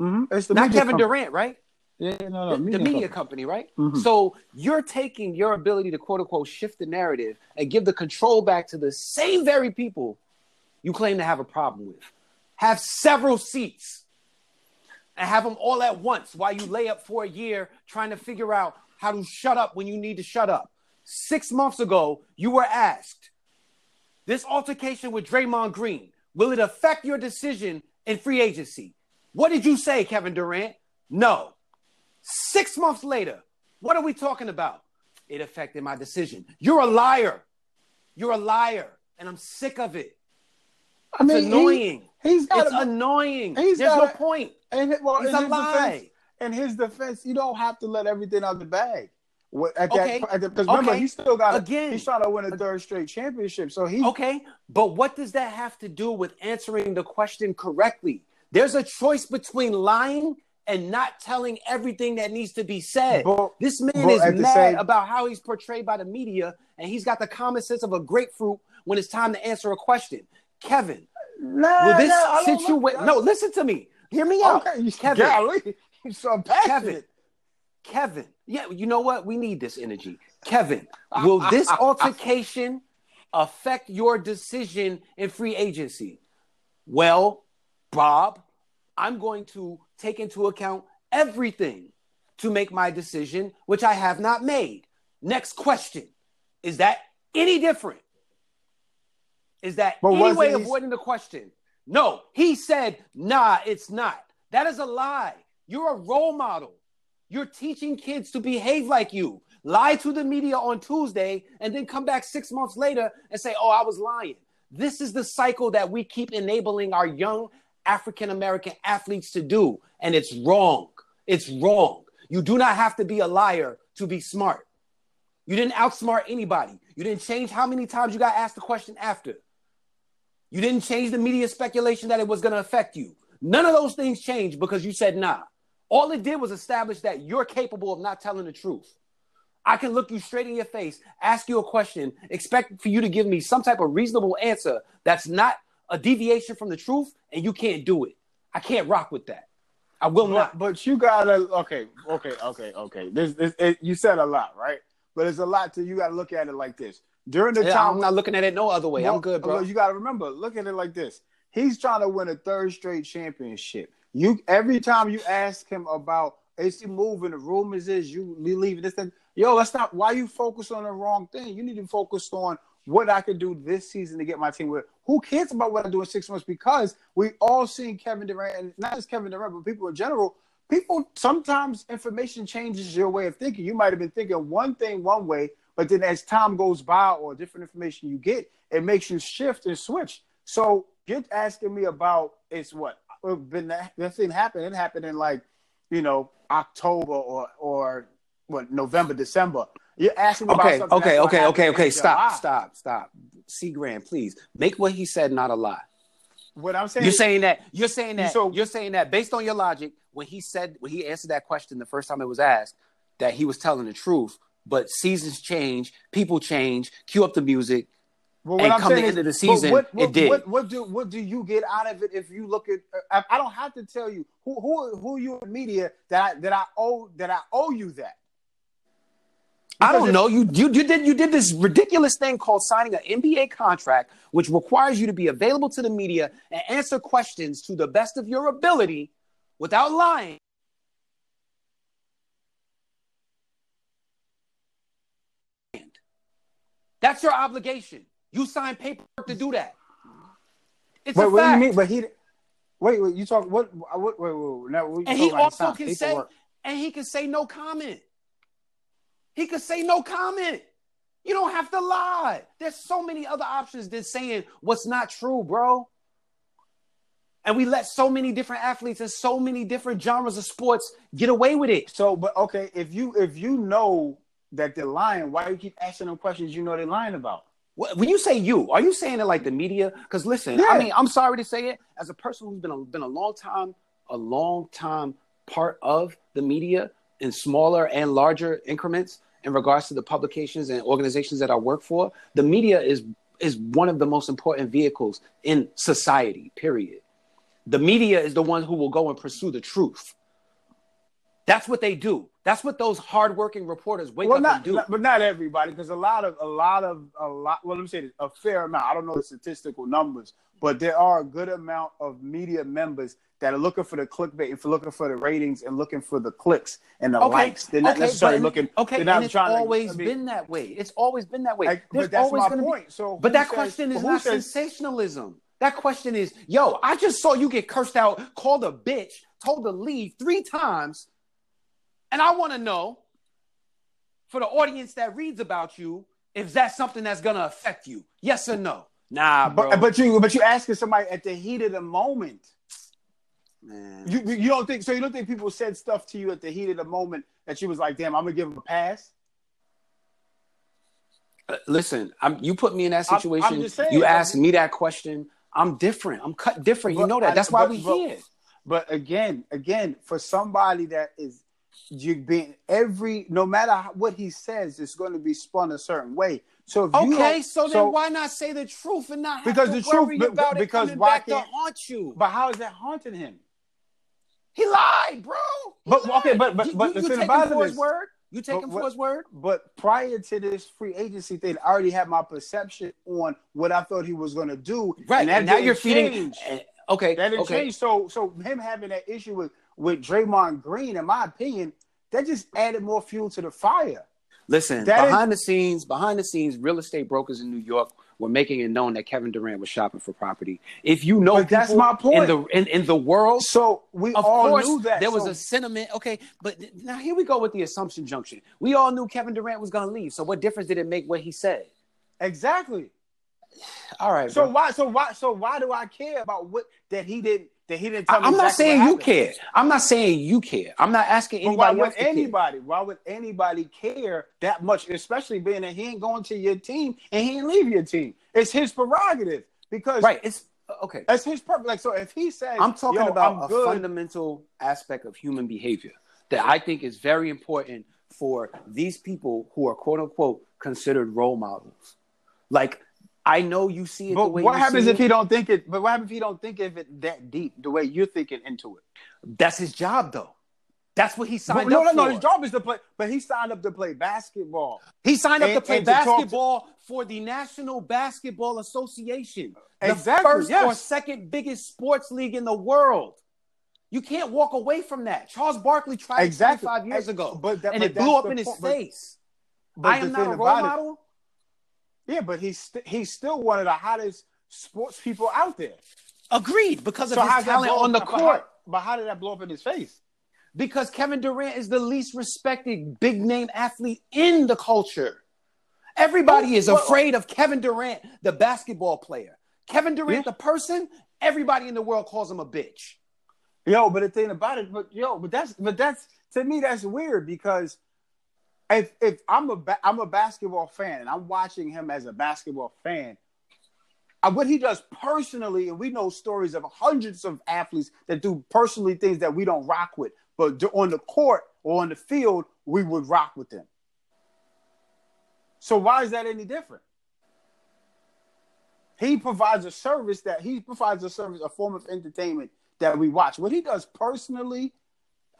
Mhm. It's the Not Kevin com- Durant, right? Yeah, no, no, the, the media media company. right? Mhm. So you're taking your ability to quote unquote shift the narrative and give the control back to the same very people you claim to have a problem with. Have several seats and have them all at once while you lay up for a year trying to figure out how to shut up when you need to shut up. Six months ago, you were asked this altercation with Draymond Green, will it affect your decision in free agency? What did you say, Kevin Durant? No. Six months later, what are we talking about? It affected my decision. You're a liar. You're a liar. And I'm sick of it. I mean, It's annoying. He, has got It's a, annoying. he's There's got no a- point. and well, It's a his lie. defense, in his defense, you don't have to let everything out of the bag. What, at Okay. that, because remember, Okay. he still got Again. He's trying to win a third straight championship, so he Okay, but what does that have to do with answering the question correctly? There's a choice between lying and not telling everything that needs to be said. But- this man is mad same- about how he's portrayed by the media, and he's got the common sense of a grapefruit when it's time to answer a question. Kevin, Nah, will this nah, situation? No, listen to me. Hear me out. Okay, you, Kevin. golly, you're so passionate. Kevin, Kevin. Yeah, you know what? We need this energy. Kevin, will this altercation affect your decision in free agency? Well, Bob, I'm going to take into account everything to make my decision, which I have not made. Next question. Is that any different? Is that But any way avoiding the question? No, he said, nah, it's not. That is a lie. You're a role model. You're teaching kids to behave like you. Lie to the media on Tuesday and then come back six months later and say, oh, I was lying. This is the cycle that we keep enabling our young African American athletes to do. And it's wrong. It's wrong. You do not have to be a liar to be smart. You didn't outsmart anybody. You didn't change how many times you got asked the question after. You didn't change the media speculation that it was going to affect you. None of those things changed because you said nah. All it did was establish that you're capable of not telling the truth. I can look you straight in your face, ask you a question, expect for you to give me some type of reasonable answer that's not a deviation from the truth, and you can't do it. I can't rock with that. I will not. but you gotta okay, okay, okay, okay. This, this it, you said a lot, right? But it's a lot to you. Got to look at it like this. During the Yeah, time, I'm not looking at it no other way. I'm good, bro. You got to remember, look at it like this. He's trying to win a third straight championship. You every time you ask him about is he moving, the rumors is you leaving this thing. Yo, let's not. Why you focus on the wrong thing? You need to focus on what I could do this season to get my team with. Who cares about what I do in six months? Because we all seen Kevin Durant, and not just Kevin Durant, but people in general. People sometimes information changes your way of thinking. You might have been thinking one thing one way, but then as time goes by or different information you get, it makes you shift and switch. So you're asking me about it's what uh, been that, that thing happened. It happened in like you know October or or what November December. You're asking me about Okay, okay, okay, okay, okay. Stop, stop, stop. C Grant, please make what he said not a lie. what I'm saying. You're saying that you're saying that So- you're saying that based on your logic, when he said when he answered that question the first time it was asked, that he was telling the truth. But seasons change, people change. Cue up the music. Well, And what I'm come the saying end of is, the season, what, it what, did. What, what do what do you get out of it if you look at? I, I don't have to tell you who who who you in media that I, that I owe that I owe you that. I don't know. You, you you did you did this ridiculous thing called signing an NBA contract, which requires you to be available to the media and answer questions to the best of your ability without lying. That's your obligation. You sign paperwork to do that. It's Wait, a what do you mean? But he. Wait, wait. You talk what? What? Wait, wait. wait now, what you and he also can say, and he can say no comment. He could say no comment. You don't have to lie. There's so many other options than saying what's not true, bro. And we let so many different athletes and so many different genres of sports get away with it. So, but okay, if you if you know that they're lying, why you keep asking them questions you know they're lying about? When you say you, are you saying it like the media? Because listen, Yeah. I mean, I'm sorry to say it. As a person who's been a, been a long time, a long time part of the media in smaller and larger increments in regards to the publications and organizations that I work for, the media is is one of the most important vehicles in society. Period. The media is the one who will go and pursue the truth. That's what they do. That's what those hardworking reporters wake well, up not, and do. not- but not everybody, because a lot of a lot of a lot. Well, let me say this: a fair amount. I don't know the statistical numbers, but there are a good amount of media members that are looking for the clickbait and for looking for the ratings and looking for the clicks and the likes. They're not necessarily but- looking. Okay, they're not and it's trying to- always I mean, been that way. It's always been that way. There's but that's always my gonna be- point. So, but that says- question is not says- sensationalism. That question is, yo, I just saw you get cursed out, called a bitch, told to leave three times, and I want to know, for the audience that reads about you, if that's something that's gonna affect you. Yes or no? Nah, bro. But, but you but you asking somebody at the heat of the moment. Man. You you don't think so? You don't think people said stuff to you at the heat of the moment that you was like, damn, I'm gonna give him a pass. Uh, listen, I'm, you put me in that I'm- I'm situation. saying, you asked me that question. I'm different. I'm cut different. you know that. I- That's why but- we but- here. But again, again, for somebody that is you being every no matter what he says, it's going to be spun a certain way. So if you Okay, don't- so then why not say the truth and not have Because the truth- worry be- about because why back to can't- haunt you? But how is that haunting him? He lied, bro. He But- lied. okay, but- but- you, but you, the you take him for his word. You take but him for his word. But prior to this free agency thing, I already had my perception on what I thought he was going to do. Right, and now you're feeding. eh, Okay, That didn't okay. change. So, so him having that issue with with Draymond Green, in my opinion, that just added more fuel to the fire. Listen, That is- behind the scenes, behind the scenes, real estate brokers in New York were making it known that Kevin Durant was shopping for property. If you know, that's my point. In the in, in the world, So we of all course, knew that there was So- a sentiment. Okay, but now here we go with the assumption junction. We all knew Kevin Durant was going to leave. So what difference did it make what he said? exactly. All right, So bro. why? So why? So why do I care about what that he didn't? That he didn't tell me. am not exactly saying you care. I'm not saying you care. I'm not asking But why anybody would to care. anybody? Why would anybody care that much? Especially being that he ain't going to your team and he ain't leave your team. It's his prerogative because Right. It's uh, okay. That's his purpose. Like so, if he says, I'm talking about I'm a good, fundamental aspect of human behavior that I think is very important for these people who are quote unquote considered role models. Like, I know you see it the But way what happens if it. he don't think it? But what happens if he don't think of it that deep, the way you're thinking into it? That's his job, though. That's what he signed no, up no, no. for. His job is to play, but he signed up to play basketball. He signed up And- to play and to to- basketball for the National Basketball Association, the Exactly, first yes. or second biggest sports league in the world. You can't walk away from that. Charles Barkley tried it Exactly. 25 years ago, but that- and but it blew up in his point. Face. But I am not a role about it- model. Yeah, but he's st- he's still one of the hottest sports people out there. Agreed, because of So his talent on the up- but court. how- But how did that blow up in his face? Because Kevin Durant is the least respected big name athlete in the culture. Everybody is afraid of Kevin Durant, the basketball player. Kevin Durant, Yeah. the person, everybody in the world calls him a bitch. Yo, but the thing about it, but yo, but that's but that's to me that's weird because if if I'm a ba- I'm a basketball fan and I'm watching him as a basketball fan, uh, what he does personally, and we know stories of hundreds of athletes that do personally things that we don't rock with, but on the court or on the field, we would rock with them. So why is that any different? He provides a service that he provides a service, a form of entertainment that we watch. What he does personally,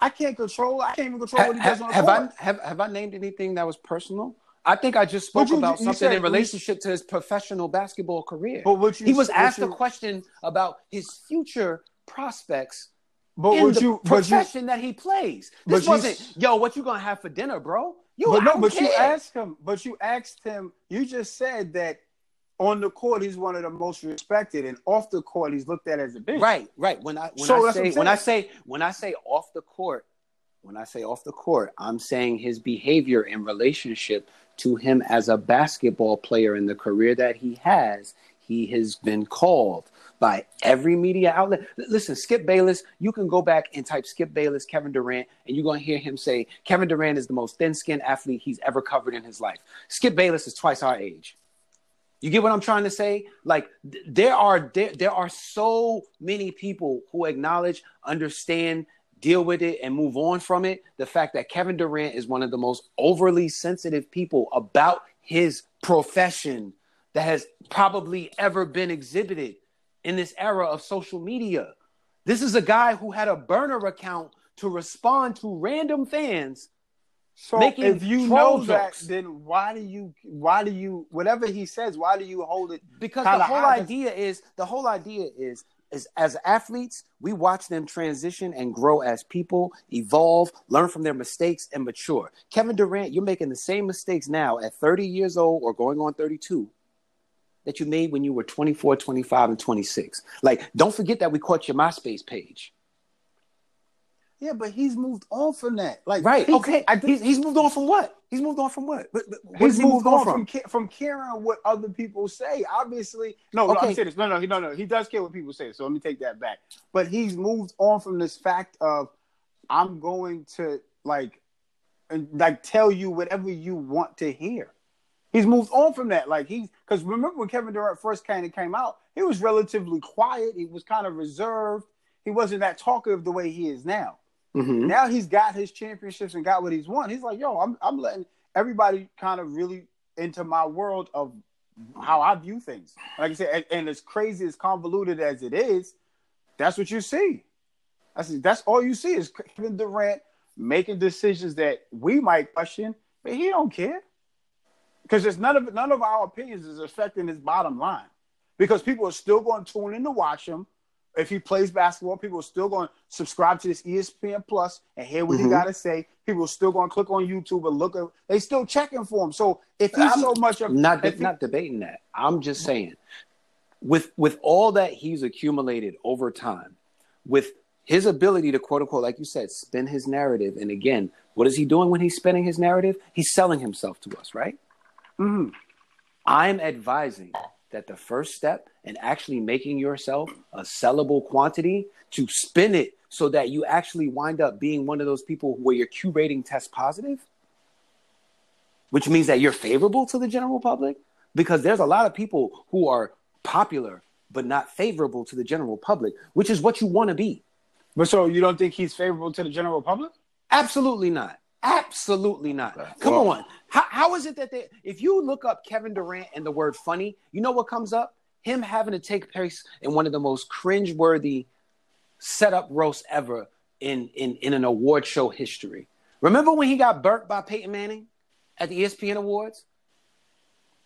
I can't control. I can't even control what he does on the have court. I have have I named anything that was personal? I think I just spoke you- about you something said- in relationship to his professional basketball career. But what you he was asked you- a question about his future prospects But in the you, but you, profession that he plays. This wasn't, yo, what you gonna have for dinner, bro? You, but no, but you asked him. But you asked him. You just said that on the court he's one of the most respected, and off the court he's looked at as a bitch. Right, right. When I when So I say when I say when I say off the court, when I say off the court, I'm saying his behavior in relationship to him as a basketball player in the career that he has. He has been called by every media outlet. Listen, Skip Bayless, you can go back and type Skip Bayless, Kevin Durant, and you're going to hear him say Kevin Durant is the most thin skinned athlete he's ever covered in his life. Skip Bayless is twice our age. You get what I'm trying to say? Like th- there are there, there are so many people who acknowledge, understand, deal with it, and move on from it. The fact that Kevin Durant is one of the most overly sensitive people about his profession that has probably ever been exhibited in this era of social media. This is a guy who had a burner account to respond to random fans So Making if you know that, then why do you? Why do you? Whatever he says, why do you hold it? because the whole idea is the whole idea is is as athletes we watch them transition and grow as people evolve learn from their mistakes and mature kevin durant you're making the same mistakes now at 30 years old or going on 32 that you made when you were 24 25 and 26 like don't forget that we caught your myspace page Yeah, but he's moved on from that. Like right okay I he's, he's moved on from what he's moved on from what, But- but what he's he moved on from? from from caring what other people say. Obviously, no, no, I'm saying this. No, no, he, no, no. He does care what people say. So let me take that back. But he's moved on from this fact of I'm going to like and like tell you whatever you want to hear. He's moved on from that. Like he's because remember when Kevin Durant first kind of came out, he was relatively quiet. He was kind of reserved. He wasn't that talkative the way he is now. Mhm. Now he's got his championships and got what he's won. He's like, yo, I'm I'm letting everybody kind of really into my world of how I view things. Like I said, and, and as crazy as convoluted as it is, that's what you see. That's that's all you see is Kevin Durant making decisions that we might question, but he don't care because it's none of none of our opinions is affecting his bottom line because people are still going to tune in to watch him. If he plays basketball, people are still going to subscribe to this ESPN Plus and hear what he Mhm. got to say. People are still going to click on YouTube and look at. They still checking for him. So if he's I'm so much of not de- he- not debating that. I'm just saying, with with all that he's accumulated over time, with his ability to quote unquote, like you said, spin his narrative. And again, what is he doing when he's spinning his narrative? He's selling himself to us, right? Mhm. I'm advising that the first step in actually making yourself a sellable quantity to spin it so that you actually wind up being one of those people where your Q rating tests positive, which means that you're favorable to the general public. Because there's a lot of people who are popular but not favorable to the general public, which is what you want to be. But so you don't think he's favorable to the general public? Absolutely not. Absolutely not. Come Well- on. How, how is it that they, if you look up Kevin Durant and the word funny, you know what comes up? Him having to take place in one of the most cringeworthy setup roasts ever in, in, in an award show history. Remember when he got burnt by Peyton Manning at the ESPN Awards?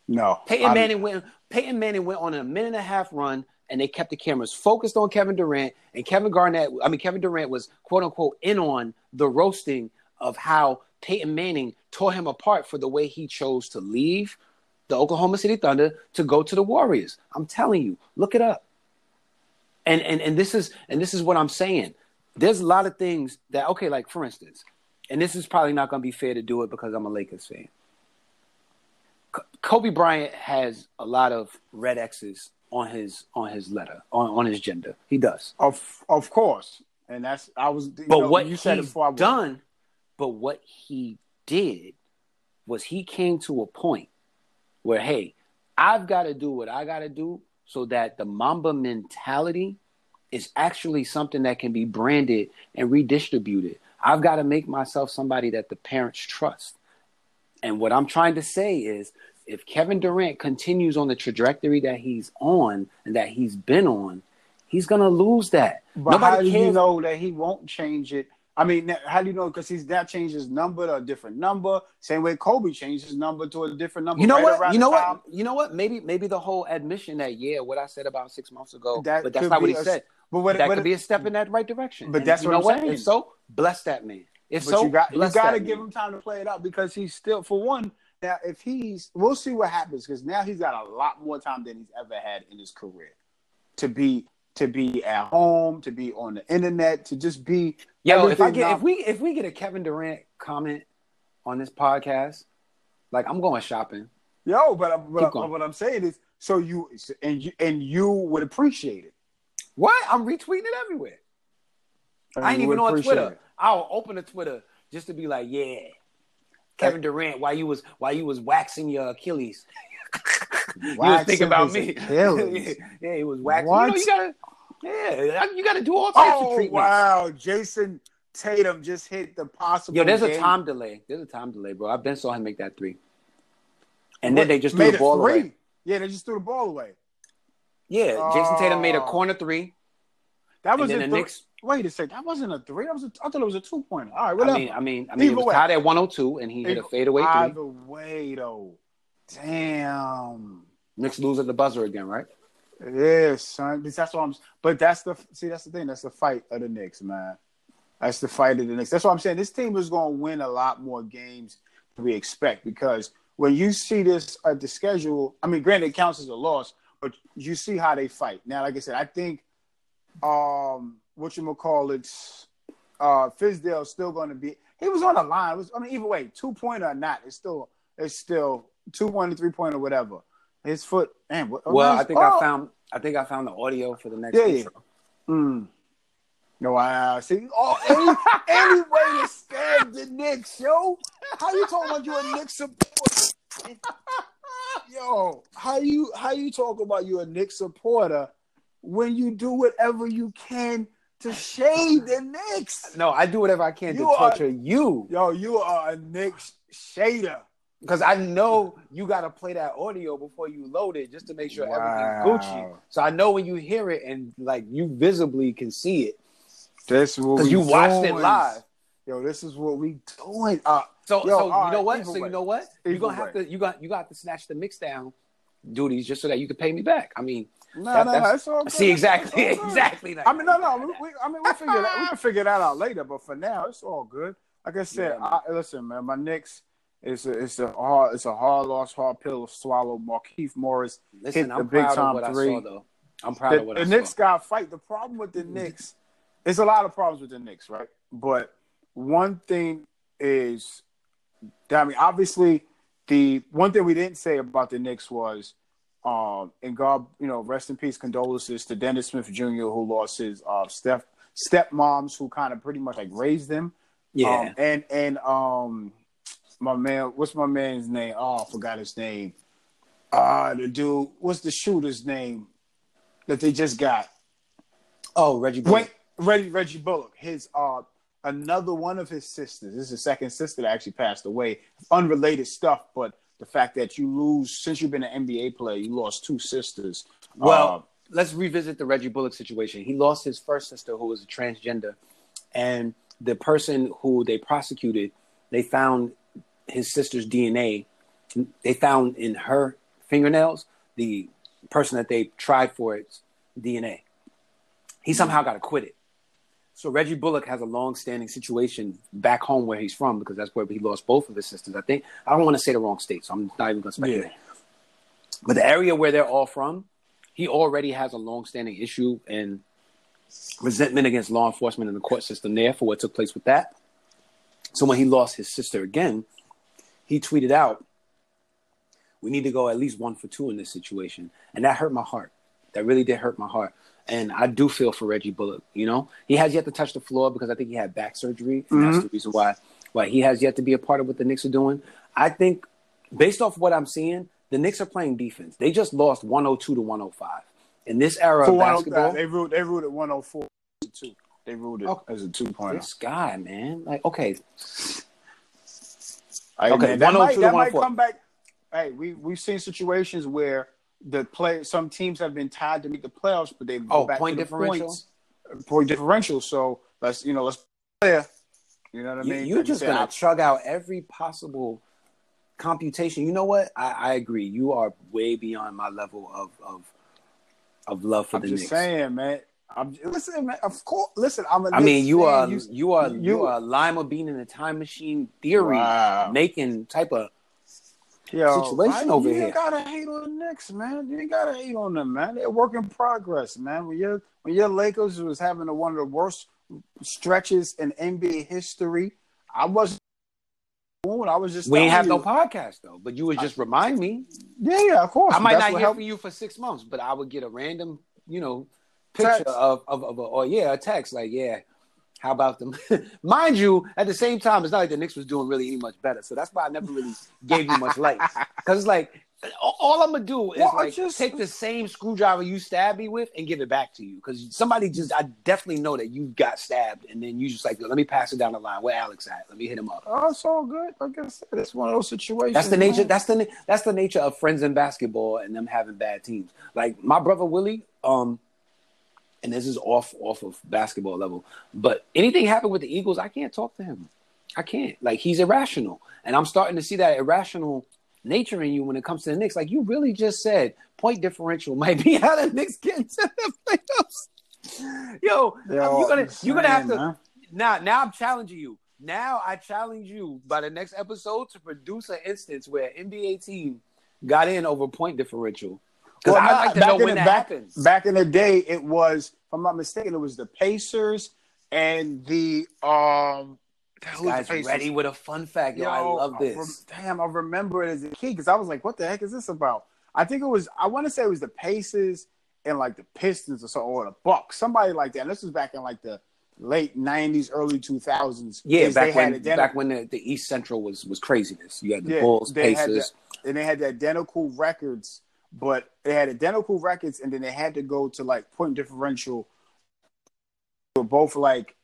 No. Peyton I- Manning went. Peyton Manning went on a minute and a half run, and they kept the cameras focused on Kevin Durant. And Kevin Garnett, I mean Kevin Durant, was quote unquote in on the roasting of how Peyton Manning tore him apart for the way he chose to leave the Oklahoma City Thunder to go to the Warriors. I'm telling you, look it up. And and and this is and this is what I'm saying. There's a lot of things that okay, like for instance, and this is probably not going to be fair to do it because I'm a Lakers fan. K- Kobe Bryant has a lot of red X's on his on his letter on, on his gender. He does. Of of course, and that's I was. You But know, what you said before I done, but what he did was he came to a point where, hey, I've got to do what I got to do so that the Mamba mentality is actually something that can be branded and redistributed. I've got to make myself somebody that the parents trust. And what I'm trying to say is if Kevin Durant continues on the trajectory that he's on and that he's been on, he's going to lose that. But Nobody how do cares. you know that he won't change it? I mean, how do you know? Because he's now changed his number to a different number. Same way Kobe changed his number to a different number. You know right what? You know what? You know what? Maybe maybe the whole admission that yeah, what I said about six months ago, that but that's not what he a, said. But what, that could be a step in that right direction. But and that's what I'm saying. If so, bless that man. If but so, you got you got to give him time to play it out because he's still for one. Now, if he's, we'll see what happens because now he's got a lot more time than he's ever had in his career to be to be at home, to be on the internet, to just be. Yo, if I get if we if we get a Kevin Durant comment on this podcast, like I'm going shopping. Yo, but, but what I'm saying is, so you and you and you would appreciate it. What? I'm retweeting it everywhere. And I ain't even on Twitter. It. I'll open a Twitter just to be like, yeah, Kevin Durant, why you was why you was waxing your Achilles. you was thinking about me. yeah, he was waxing. What? You, know, you gotta, yeah, you gotta do all types oh, of treatments. Wow, Jayson Tatum just hit the possible. Yo, there's game. a time delay. There's a time delay, bro. I've been saw him make that three, and what? then they just threw the ball three. away. Yeah, they just threw the ball away. Yeah, Jayson Tatum made a oh. corner three. That was in the th- Knicks. Wait a second, that wasn't a three. That was a, I thought it was a two pointer. All right, whatever. I mean, I mean, I mean, it was way. tied at 102, and he hit a fadeaway three. Either way, though, damn. Knicks lose at the buzzer again, right? Yeah, son. That's what I'm. But that's the see. That's the thing. That's the fight of the Knicks, man. That's the fight of the Knicks. That's what I'm saying. This team is going to win a lot more games than we expect because when you see this at the schedule, I mean, granted, it counts as a loss, but you see how they fight. Now, like I said, I think um what you call it, uh Fizdale's still going to be. He was on the line. Was, I mean, either way, two pointer or not, it's still it's still two one three pointer, whatever. His foot, man. What, well, I think oh. I found I think I found the audio for the next. Yeah. Intro. yeah. Mm. No, wow. See, oh, any, any way to stab the Knicks, yo. How you talking about you a Knicks supporter? yo, how you how you talk about you a Knicks supporter when you do whatever you can to shade the Knicks? No, I do whatever I can you to are, torture you. Yo, you are a Knicks shader. Because I know you got to play that audio before you load it just to make sure wow. everything's Gucci. So I know when you hear it and like you visibly can see it. That's what you doing. watched it live. Yo, this is what we doing. Uh, so, yo, so you right, know what? So way. you know what? You're gonna have to you got you got to snatch the mix down duties just so that you can pay me back. I mean, no, that, no, that's all good. See exactly, exactly. I mean, no, no. We, we, I mean, we figure that we can figure that out later. But for now, it's all good. Like I said, yeah, I, listen, man. My Knicks, it's a, it's a hard, it's a hard loss, hard pill to swallow. Markieff Morris listen, hit I'm the big time three. Saw, though. I'm proud the, of what the I Knicks saw. got fight. The problem with the Knicks, there's a lot of problems with the Knicks, right? But one thing is, I mean, obviously, the one thing we didn't say about the Knicks was, um, and God, you know, rest in peace, condolences to Dennis Smith Jr., who lost his uh, step stepmoms, who kind of pretty much like raised them. Yeah, um, and and um, my man, what's my man's name? Oh, I forgot his name. Uh the dude, what's the shooter's name that they just got? Oh, Reggie Bullock. Wait, Reggie Reggie Bullock. His uh another one of his sisters. This is his second sister that actually passed away. Unrelated stuff, but the fact that you lose since you've been an NBA player, you lost two sisters. Well, uh, let's revisit the Reggie Bullock situation. He lost his first sister, who was a transgender, and the person who they prosecuted, they found his sister's DNA. They found in her fingernails the person that they tried for its DNA. He somehow got acquitted. So Reggie Bullock has a long-standing situation back home where he's from because that's where he lost both of his sisters. I think I don't want to say the wrong state, so I'm not even going to speculate. Yeah. But the area where they're all from, he already has a long-standing issue and resentment against law enforcement and the court system there for what took place with that. So when he lost his sister again, he tweeted out, "We need to go at least one for two in this situation," and that hurt my heart. That really did hurt my heart and I do feel for Reggie Bullock. You know, he has yet to touch the floor because I think he had back surgery, and mm-hmm. that's the reason why why he has yet to be a part of what the Knicks are doing. I think, based off what I'm seeing, the Knicks are playing defense. They just lost 102 to 105. in this era of basketball. they ruled they ruled it 104 to two. They ruled it Oh. as a two pointer. This guy, man, like okay, Okay, man, that oh might, that might oh come back. Hey, we we've seen situations where the play some teams have been tied to make the playoffs, but they go Oh, back point to the differential? points, point differential. So let's you know let's play. You know what I mean? you're just gonna chug out every possible computation. You know what? I, I agree. You are way beyond my level of of of love for I'm the just Knicks. saying, man. I'm listen, man. Of course, listen. I'm a I mean, you are You- you are you, you- are lima bean in a time machine theory Wow. making type of Yo, situation why- over you here. ain't gotta hate on the Knicks, man. You ain't gotta hate on them, man. They're a work in progress, man. When your when your Lakers was having a, one of the worst stretches in NBA history, I wasn't. I was just. we ain't have telling no podcast though. But you would just remind me. Yeah, yeah, of course. I might That's not what hear helped- from you for six months, but I would get a random, you know, picture of of, of a, or yeah, a text like, yeah, how about them? Mind you, at the same time, it's not like the Knicks was doing really any much better, so that's why I never really gave you much light because it's like all- I'm gonna do is Well, like just- take the same screwdriver you stabbed me with and give it back to you because somebody just I definitely know that you got stabbed and then you just like let me pass it down the line. Where Alex at? Let me hit him up. Oh, it's all good. Like I said, it's one of those situations. That's the nature. man. That's the that's the nature of friends in basketball and them having bad teams. Like my brother Willie, um, and this is off off of basketball level, but anything happened with the Eagles, I can't talk to him. I can't. Like he's irrational, and I'm starting to see that irrational nature in you when it comes to the Knicks. Like you really just said, point differential might be how the Knicks get into the playoffs. Yo, Yo, you're gonna you're gonna have to now, now I'm challenging you. Now I challenge you by the next episode to produce an instance where NBA team got in over point differential. Because Well, I'd like to back know in when the- that back, happens. Back in the day, it was, if I'm not mistaken, it was the Pacers and the um. the Guys, ready with a fun fact. Yo, I love this. rem- damn, I remember it as a kid because I was like, "What the heck is this about?" I think it was. I want to say it was the Pacers and like the Pistons or so, or the Bucks, somebody like that. And this was back in like the late '90s, early 2000s. yeah, back when identical- back when the, the East Central was was craziness. You had the Yeah, Bulls, Pacers. and they had the identical records, but they had identical records, and then they had to go to like point differential. They were both like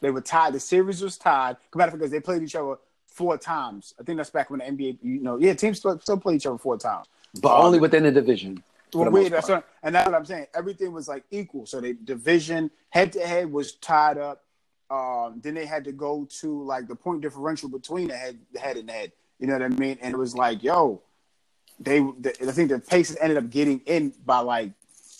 they were tied. The series was tied. Matter because they played each other four times. I think that's back when the NBA, you know, yeah, teams still, still play each other four times. but Uh, only within the division. Well, we, that's what, and that's what I'm saying. Everything was like equal. So the division head to head was tied up. Um, then they had to go to like the point differential between the head, the head and the head. You know what I mean? And it was like, yo, they. The, I think the Pacers ended up getting in by like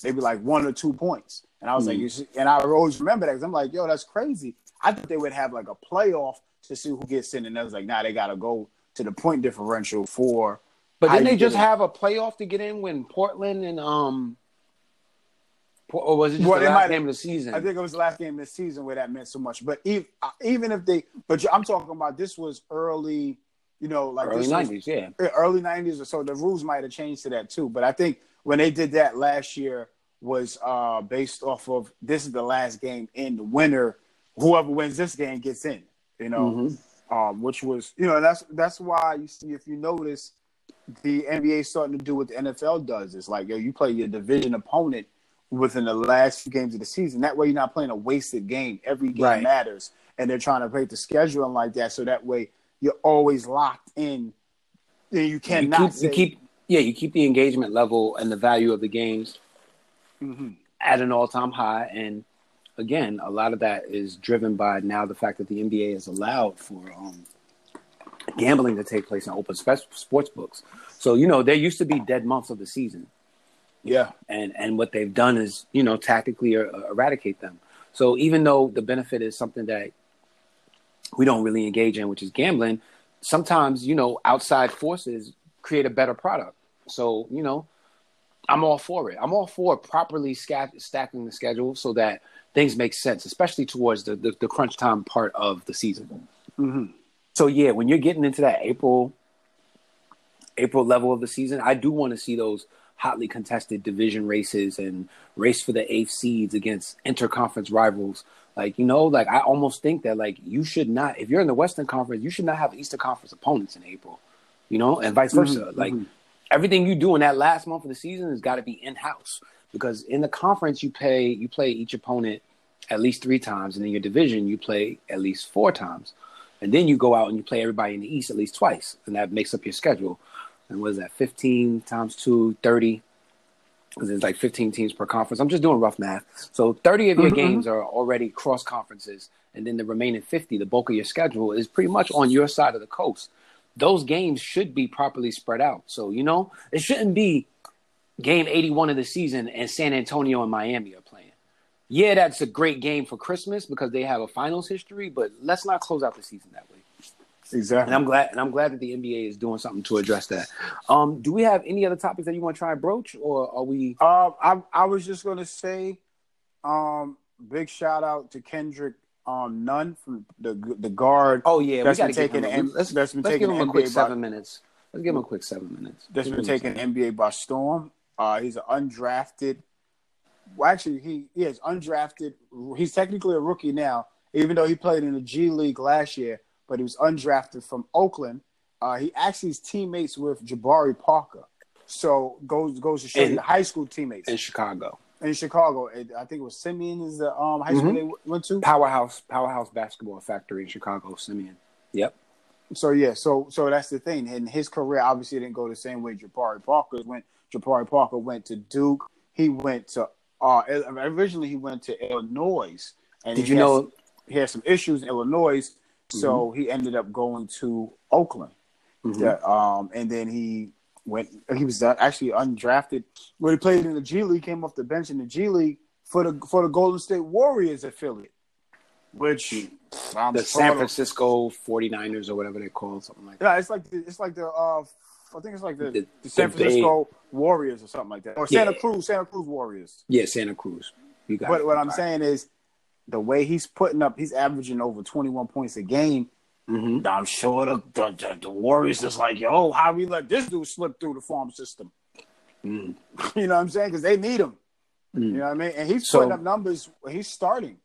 maybe like one or two points. And I was like, Mhm. you see, and I always remember that because I'm like, yo, that's crazy. I thought they would have like a playoff to see who gets in, and I was like, nah, they got to go to the point differential for. But didn't they just have a playoff to get in when Portland and um, or was it just Well, the last game of the season? I think it was the last game of the season where that meant so much. But even, even if they, but I'm talking about this was early, you know, like early nineties. Yeah. early '90s or so. The rules might have changed to that too. But I think when they did that last year was uh based off of this is the last game in the winner. Whoever wins this game gets in. You know, Mhm. um, which was you know that's that's why you see if you notice the NBA starting to do what the NFL does. It's like yo, you play your division opponent within the last few games of the season. That way, you're not playing a wasted game. Every game Right. matters, and they're trying to break the scheduling like that, so that way you're always locked in. And you You cannot keep, say, you keep yeah you keep the engagement level and the value of the games Mhm. at an all-time high. And again a lot of that is driven by now the fact that the nba has allowed for um, gambling to take place in open spe- sports books. So you know there used to be dead months of the season. Yeah, and and what they've done is you know tactically er- eradicate them. So even though the benefit is something that we don't really engage in which is gambling sometimes you know outside forces create a better product so you know i'm all for it i'm all for properly sca- stacking the schedule so that things make sense especially towards the, the, the crunch time part of the season Mhm. so yeah when you're getting into that april April level of the season, I do want to see those hotly contested division races and race for the eighth seeds against interconference rivals. Like, you know, like I almost think that like you should not if you're in the Western Conference, you should not have Eastern Conference opponents in April. You know, and vice versa. Mhm, Like everything you do in that last month of the season has got to be in house because in the conference you play you play each opponent at least three times, and in your division you play at least four times, and then you go out and you play everybody in the East at least twice, and that makes up your schedule. And what is that? Fifteen times two, 30 because there's like 15 teams per conference. I'm just doing rough math. So 30 of your Mhm. games are already cross conferences, and then the remaining 50, the bulk of your schedule, is pretty much on your side of the coast. Those games should be properly spread out. So, you know, it shouldn't be game 81 of the season and San Antonio and Miami are playing. Yeah, that's a great game for Christmas because they have a finals history, but let's not close out the season that way. Exactly. And I'm glad, and I'm glad that the NBA is doing something to address that. Um, do we have any other topics that you want to try and broach, or are we? Um, I I was just gonna say, um, big shout out to Kendrick um Nunn from the the guard Oh yeah, that's we been got to give taking him. let's that's been let's taking give him a quick by- seven minutes. Let's give him a quick seven minutes. that's been taking. NBA by storm. Uh, he's an undrafted. Well, actually, he, he is undrafted. He's technically a rookie now, even though he played in the G League last year. But he was undrafted from Oakland. Uh, he actually is teammates with Jabari Parker. So goes goes to show In- you the high school teammates in Chicago. in Chicago. I think it was Simeon is the um, high school Mhm. they went to. Powerhouse, powerhouse basketball factory in Chicago. Simeon. Yep. So yeah, so so that's the thing. And his career obviously didn't go the same way Jabari Parker went. Jabari Parker went to Duke. He went to uh originally he went to Illinois. And Did you had know? he had some issues in Illinois, so he ended up going to Oakland. Mhm. Yeah, um, and then he went. He was actually undrafted when he played in the G League. Came off the bench in the G League for the for the Golden State Warriors affiliate, which I'm The San. Francisco 49ers or whatever they call it, something like that. Yeah, it's like the, it's like the uh, I think it's like the, The- the, San the Bay- Francisco Warriors or something like that, or Santa Yeah. Cruz Santa Cruz Warriors. Yeah, Santa Cruz. You got But it. what I'm right. saying is, the way he's putting up, he's averaging over 21 points a game. Mhm. I'm sure the, the, the, Warriors is like, yo, how we let this dude slip through the farm system? Mm. You know what I'm saying? Because they need him. Mm. You know what I mean? And he's So- putting up numbers. He's starting.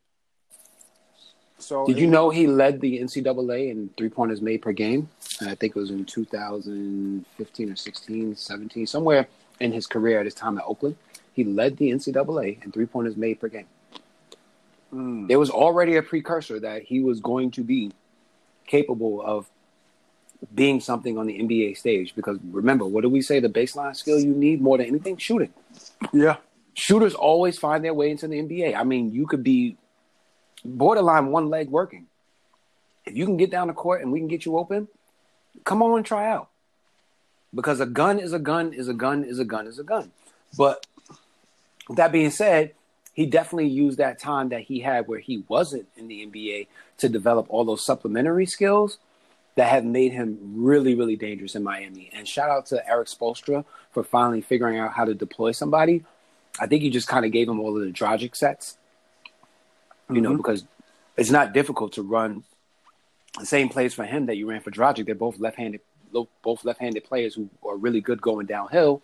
So Did you know he led the NCAA in three pointers made per game? And I think it was in 2015 or 16, 17, somewhere in his career at his time at Oakland. He led the NCAA in three pointers made per game. Mm. There was already a precursor that he was going to be capable of being something on the NBA stage. Because remember, what do we say? The baseline skill you need more than anything? Shooting. Yeah. Shooters always find their way into the NBA. I mean, you could be borderline one leg working. If you can get down the court and we can get you open, come on and try out. Because a gun is a gun is a gun is a gun is a gun. But that being said, he definitely used that time that he had where he wasn't in the NBA to develop all those supplementary skills that have made him really, really dangerous in Miami. And shout out to Erik Spoelstra for finally figuring out how to deploy somebody. I think you just kind of gave him all of the Dragic sets, you know, Mhm. because it's not difficult to run the same plays for him that you ran for Dragic. They're both left-handed, both left-handed players who are really good going downhill,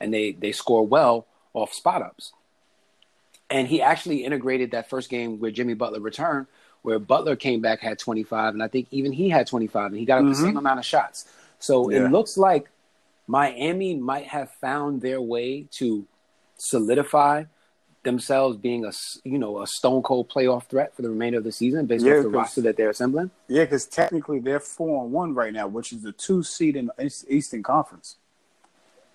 and they they score well off spot ups. And he actually integrated that first game where Jimmy Butler returned, where Butler came back had 25, and I think even he had 25, and he got up the mm-hmm. same amount of shots. So Yeah. it looks like Miami might have found their way to solidify themselves being a you know a stone cold playoff threat for the remainder of the season based Yeah, off the roster that they're assembling. Yeah, because technically they're four and one right now, which is the two seed in the East- Eastern Conference.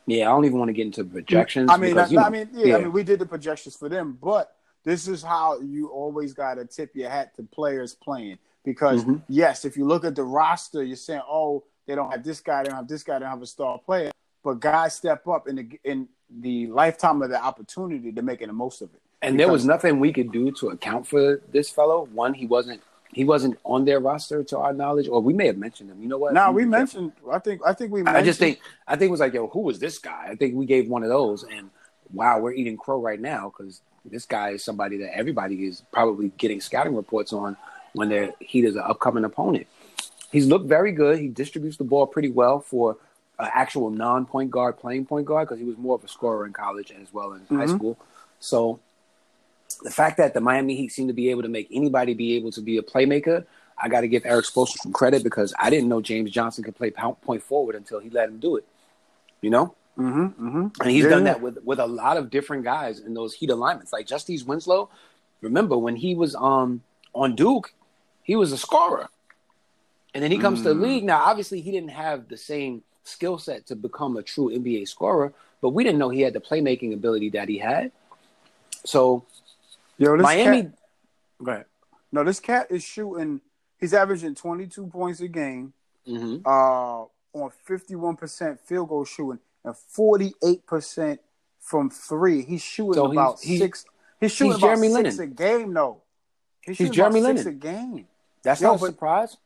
Yeah, I don't even want to get into projections. I mean, because, I, you know, I mean, yeah, I mean, we did the projections for them, but this is how you always got to tip your hat to players playing because Mhm. yes, if you look at the roster, you're saying, oh, they don't have this guy, they don't have this guy, they don't have a star player, but guys step up in the in the lifetime of the opportunity to making the most of it. and there was nothing we could do to account for this fellow. One, he wasn't he wasn't on their roster to our knowledge, or we may have mentioned him. You know what? Now Be we careful. mentioned, I think, I think we. Mentioned, I just think I think it was like, yo, who was this guy? I think we gave one of those, and wow, we're eating crow right now because this guy is somebody that everybody is probably getting scouting reports on when they're he is an upcoming opponent. He's looked very good. He distributes the ball pretty well for an actual non-point guard playing point guard because he was more of a scorer in college as well as high Mhm. school. So the fact that the Miami Heat seem to be able to make anybody be able to be a playmaker, I got to give Erik Spoelstra some credit because I didn't know James Johnson could play point forward until he let him do it. You know, Mm-hmm, mm-hmm. And he's Yeah, done that with with a lot of different guys in those heat alignments. Like Justice Winslow, remember when he was um on Duke, he was a scorer. And then he comes to the Mm. league. Now, obviously, he didn't have the same skill set to become a true NBA scorer, but we didn't know he had the playmaking ability that he had. So Yo, this Miami Cat, go ahead. No, this cat is shooting. He's averaging 22 points a game, mhm. uh, on 51% field goal shooting and 48% from three. He's shooting So about he- six. He's shooting he's about Jeremy six Lin. a game, though. He's, He's shooting Jeremy about a game. that's Yo, not a surprise.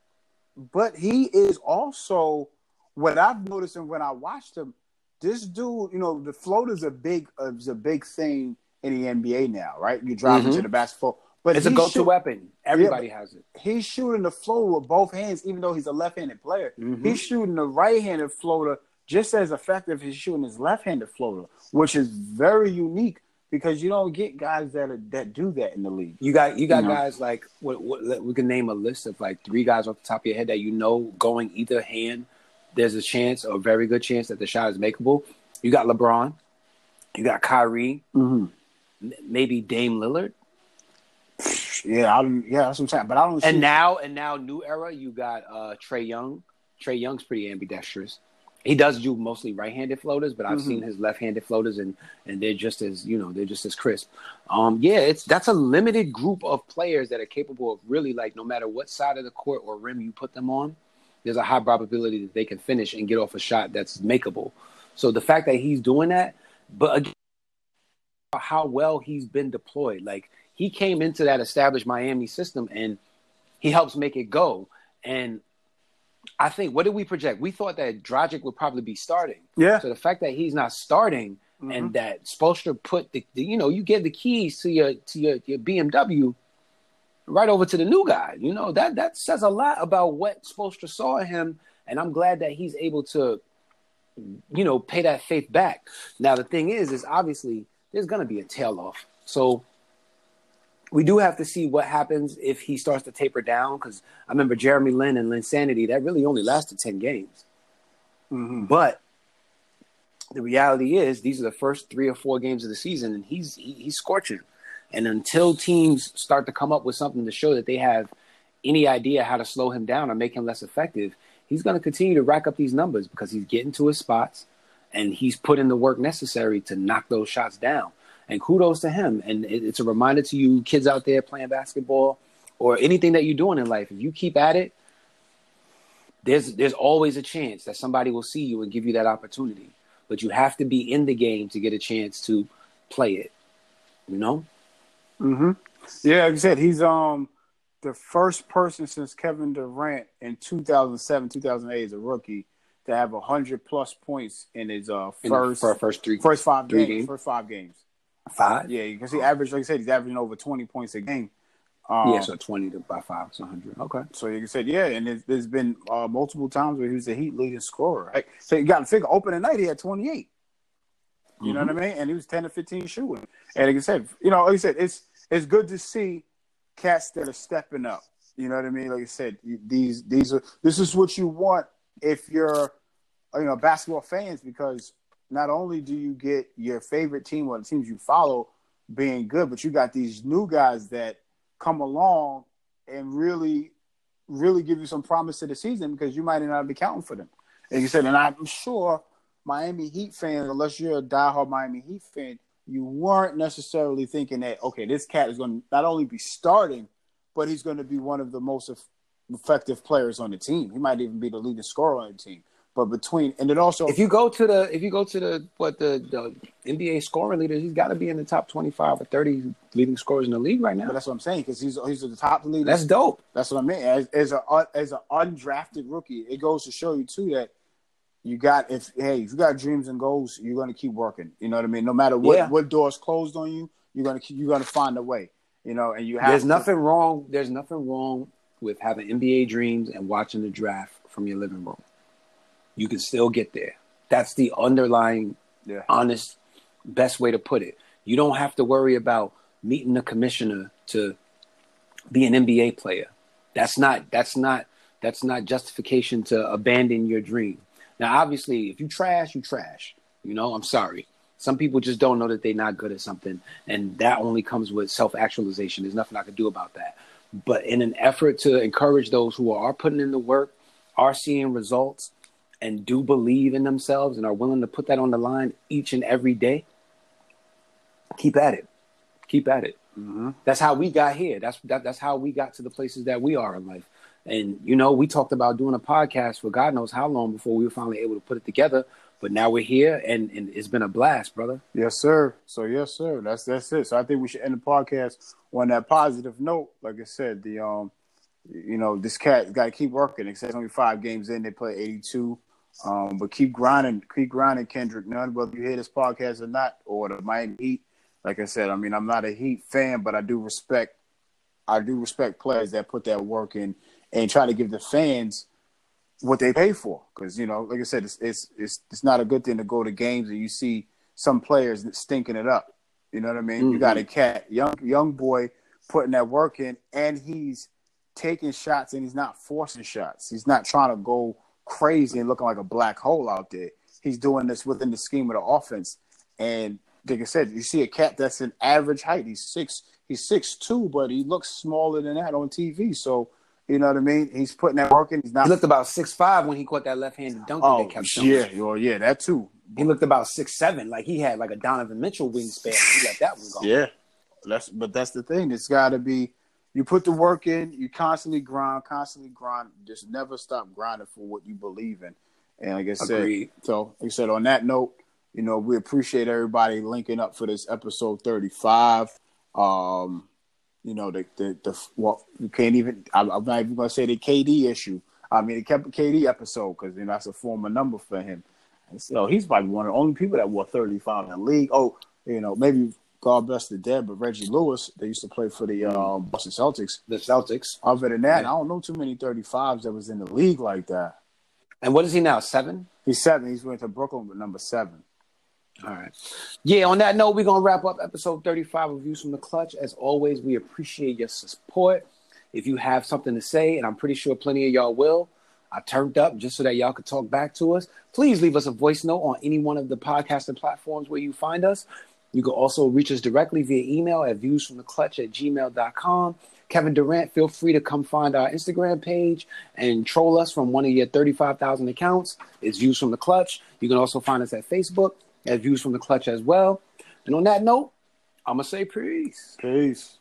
But he is also what I've noticed, and when I watched him, this dude, you know, the floater's a big uh, is a big thing in the NBA now, right? You drive Mhm. into the basketball, but It's a go-to shoot- weapon. Everybody has it. He's shooting the floater with both hands, even though he's a left-handed player. Mhm. He's shooting the right-handed floater just as effective as he's shooting his left-handed floater, which is very unique because you don't get guys that are, that do that in the league. You got you got You know? guys like what, what we can name a list of like three guys off the top of your head that you know going either hand. There's a chance, or a very good chance, that the shot is makeable. You got LeBron, you got Kyrie, Mm-hmm. Maybe Dame Lillard, Yeah, I don't, yeah, that's what I'm saying. But I don't. and see, now and now new era. You got uh Trae Young. Trae Young's pretty ambidextrous. He does do mostly right-handed floaters, but I've Mhm. seen his left-handed floaters, and and they're just as you know they're just as crisp. Um, yeah, it's that's a limited group of players that are capable of really like no matter what side of the court or rim you put them on, there's a high probability that they can finish and get off a shot that's makeable. So the fact that he's doing that, but again, how well he's been deployed, like he came into that established Miami system and he helps make it go. And I think what did we project? We thought that Dragic would probably be starting. yeah, So the fact that he's not starting Mhm. and that Spoelstra put the, the you know you give the keys to your to your, your BMW right over to the new guy. You know that that says a lot about what Spoelstra saw in him, and I'm glad that he's able to you know pay that faith back. Now the thing is, is obviously there's gonna be a tail off. So we do have to see what happens if he starts to taper down because I remember Jeremy Lin and Linsanity that really only lasted ten games. Mhm. But the reality is, these are the first three or four games of the season, and he's he, he's scorching. And until teams start to come up with something to show that they have any idea how to slow him down or make him less effective, he's going to continue to rack up these numbers because he's getting to his spots and he's put in the work necessary to knock those shots down. And kudos to him. And it, it's a reminder to you kids out there playing basketball or anything that you're doing in life. If you keep at it, there's there's always a chance that somebody will see you and give you that opportunity. But you have to be in the game to get a chance to play it. You know? hmm Yeah, like I said, he's um the first person since Kevin Durant in 2007, 2008 as a rookie to have hundred plus points in his uh In the- first first three first five three games, games. First five games. five. Yeah, because he averaged, like I said, he's averaging over 20 points a game. Um, yeah, so twenty to by five, so hundred. Okay. So I said, yeah, and there's, there's been uh, multiple times where he was the Heat leading scorer. Right? So you got to figure, opening night he had 28. You know what I mean? And he was 10 to 15 shooting. And like I said, you know, like I said, it's it's good to see cats that are stepping up. You know what I mean? Like I said, these these are this is what you want if you're you know basketball fans because not only do you get your favorite team or the teams you follow being good, but you got these new guys that come along and really really give you some promise to the season because you might not be counting for them. Like you said, and I'm sure Miami Heat fans, unless you're a diehard Miami Heat fan, you weren't necessarily thinking that okay, this cat is going to not only be starting, but he's going to be one of the most effective players on the team. He might even be the leading scorer on the team. But between and then also, If you go to the if you go to the what the, the NBA scoring leader, he's got to be in the top twenty five or thirty leading scorers in the league right now. but that's what I'm saying because he's he's the top leader. That's dope. That's what I mean. As, as a as an undrafted rookie, it goes to show you too that you got if hey if you got dreams and goals, you're gonna keep working. You know what I mean. No matter what Yeah. what doors closed on you, you're gonna keep, you're gonna find a way. You know, and you have There's to- nothing wrong. There's nothing wrong with having NBA dreams and watching the draft from your living room. You can still get there. That's the underlying, Yeah. honest, best way to put it. You don't have to worry about meeting the commissioner to be an NBA player. That's not. That's not. That's not justification to abandon your dream. Now, obviously, if you trash, you trash. You know, I'm sorry. Some people just don't know that they're not good at something, and that only comes with self actualization. There's nothing I can do about that. But in an effort to encourage those who are putting in the work, are seeing results, and do believe in themselves and are willing to put that on the line each and every day, keep at it. Keep at it. Mm-hmm. That's how we got here. That's that, that's how we got to the places that we are in life. And you know, we talked about doing a podcast for God knows how long before we were finally able to put it together. But now we're here, and, and it's been a blast, brother. Yes, sir. So yes, sir. That's that's it. So I think we should end the podcast on that positive note. Like I said, the um, you know, this cat got to keep working. It says only five games in, they play eighty-two. Um, but keep grinding, keep grinding, Kendrick. Nunn whether you hear this podcast or not, or the Miami Heat. Like I said, I mean, I'm not a Heat fan, but I do respect, I do respect players that put that work in and try to give the fans what they pay for. Because you know, like I said, it's, it's it's it's not a good thing to go to games and you see some players stinking it up. You know what I mean? Mm-hmm. You got a cat, young young boy, putting that work in, and he's taking shots and he's not forcing shots. He's not trying to go crazy and looking like a black hole out there. He's doing this within the scheme of the offense. And like I said, you see a cat that's an average height. He's six. He's six two, but he looks smaller than that on TV. So you know what I mean. He's putting that work in. He's not. He looked about six five when he caught that left-handed dunk that oh they kept yeah, well, yeah, that too. He looked about six seven, like he had like a Donovan Mitchell wingspan. He let that one go. Yeah, that's but that's the thing. It's got to be. You put the work in. You constantly grind, constantly grind. Just never stop grinding for what you believe in. And like I said, Agreed. so like I said, on that note, you know, we appreciate everybody linking up for this episode thirty-five. Um, you know, the the the well, you can't even. I'm, I'm not even gonna say the KD issue. I mean, the kept KD episode because you know that's a former number for him. And so he's probably one of the only people that wore 35 in the league. Oh, you know, maybe God bless the dead, but Reggie Lewis, they used to play for the um, Boston Celtics. The Celtics. Other than that, Yeah. I don't know too many 35s that was in the league like that. And what is he now? Seven? He's seven. He's went to Brooklyn with number seven. All right. Yeah, on that note, we're going to wrap up episode 35 of Views from the Clutch. As always, we appreciate your support. If you have something to say, and I'm pretty sure plenty of y'all will, I turned up just so that y'all could talk back to us. Please leave us a voice note on any one of the podcasting platforms where you find us. You can also reach us directly via email at viewsfromtheclutch at gmail.com. Kevin Durant, feel free to come find our Instagram page and troll us from one of your 35,000 accounts. It's Views from the Clutch. You can also find us at Facebook at Views from the Clutch as well. And on that note, I'm going to say peace. Peace.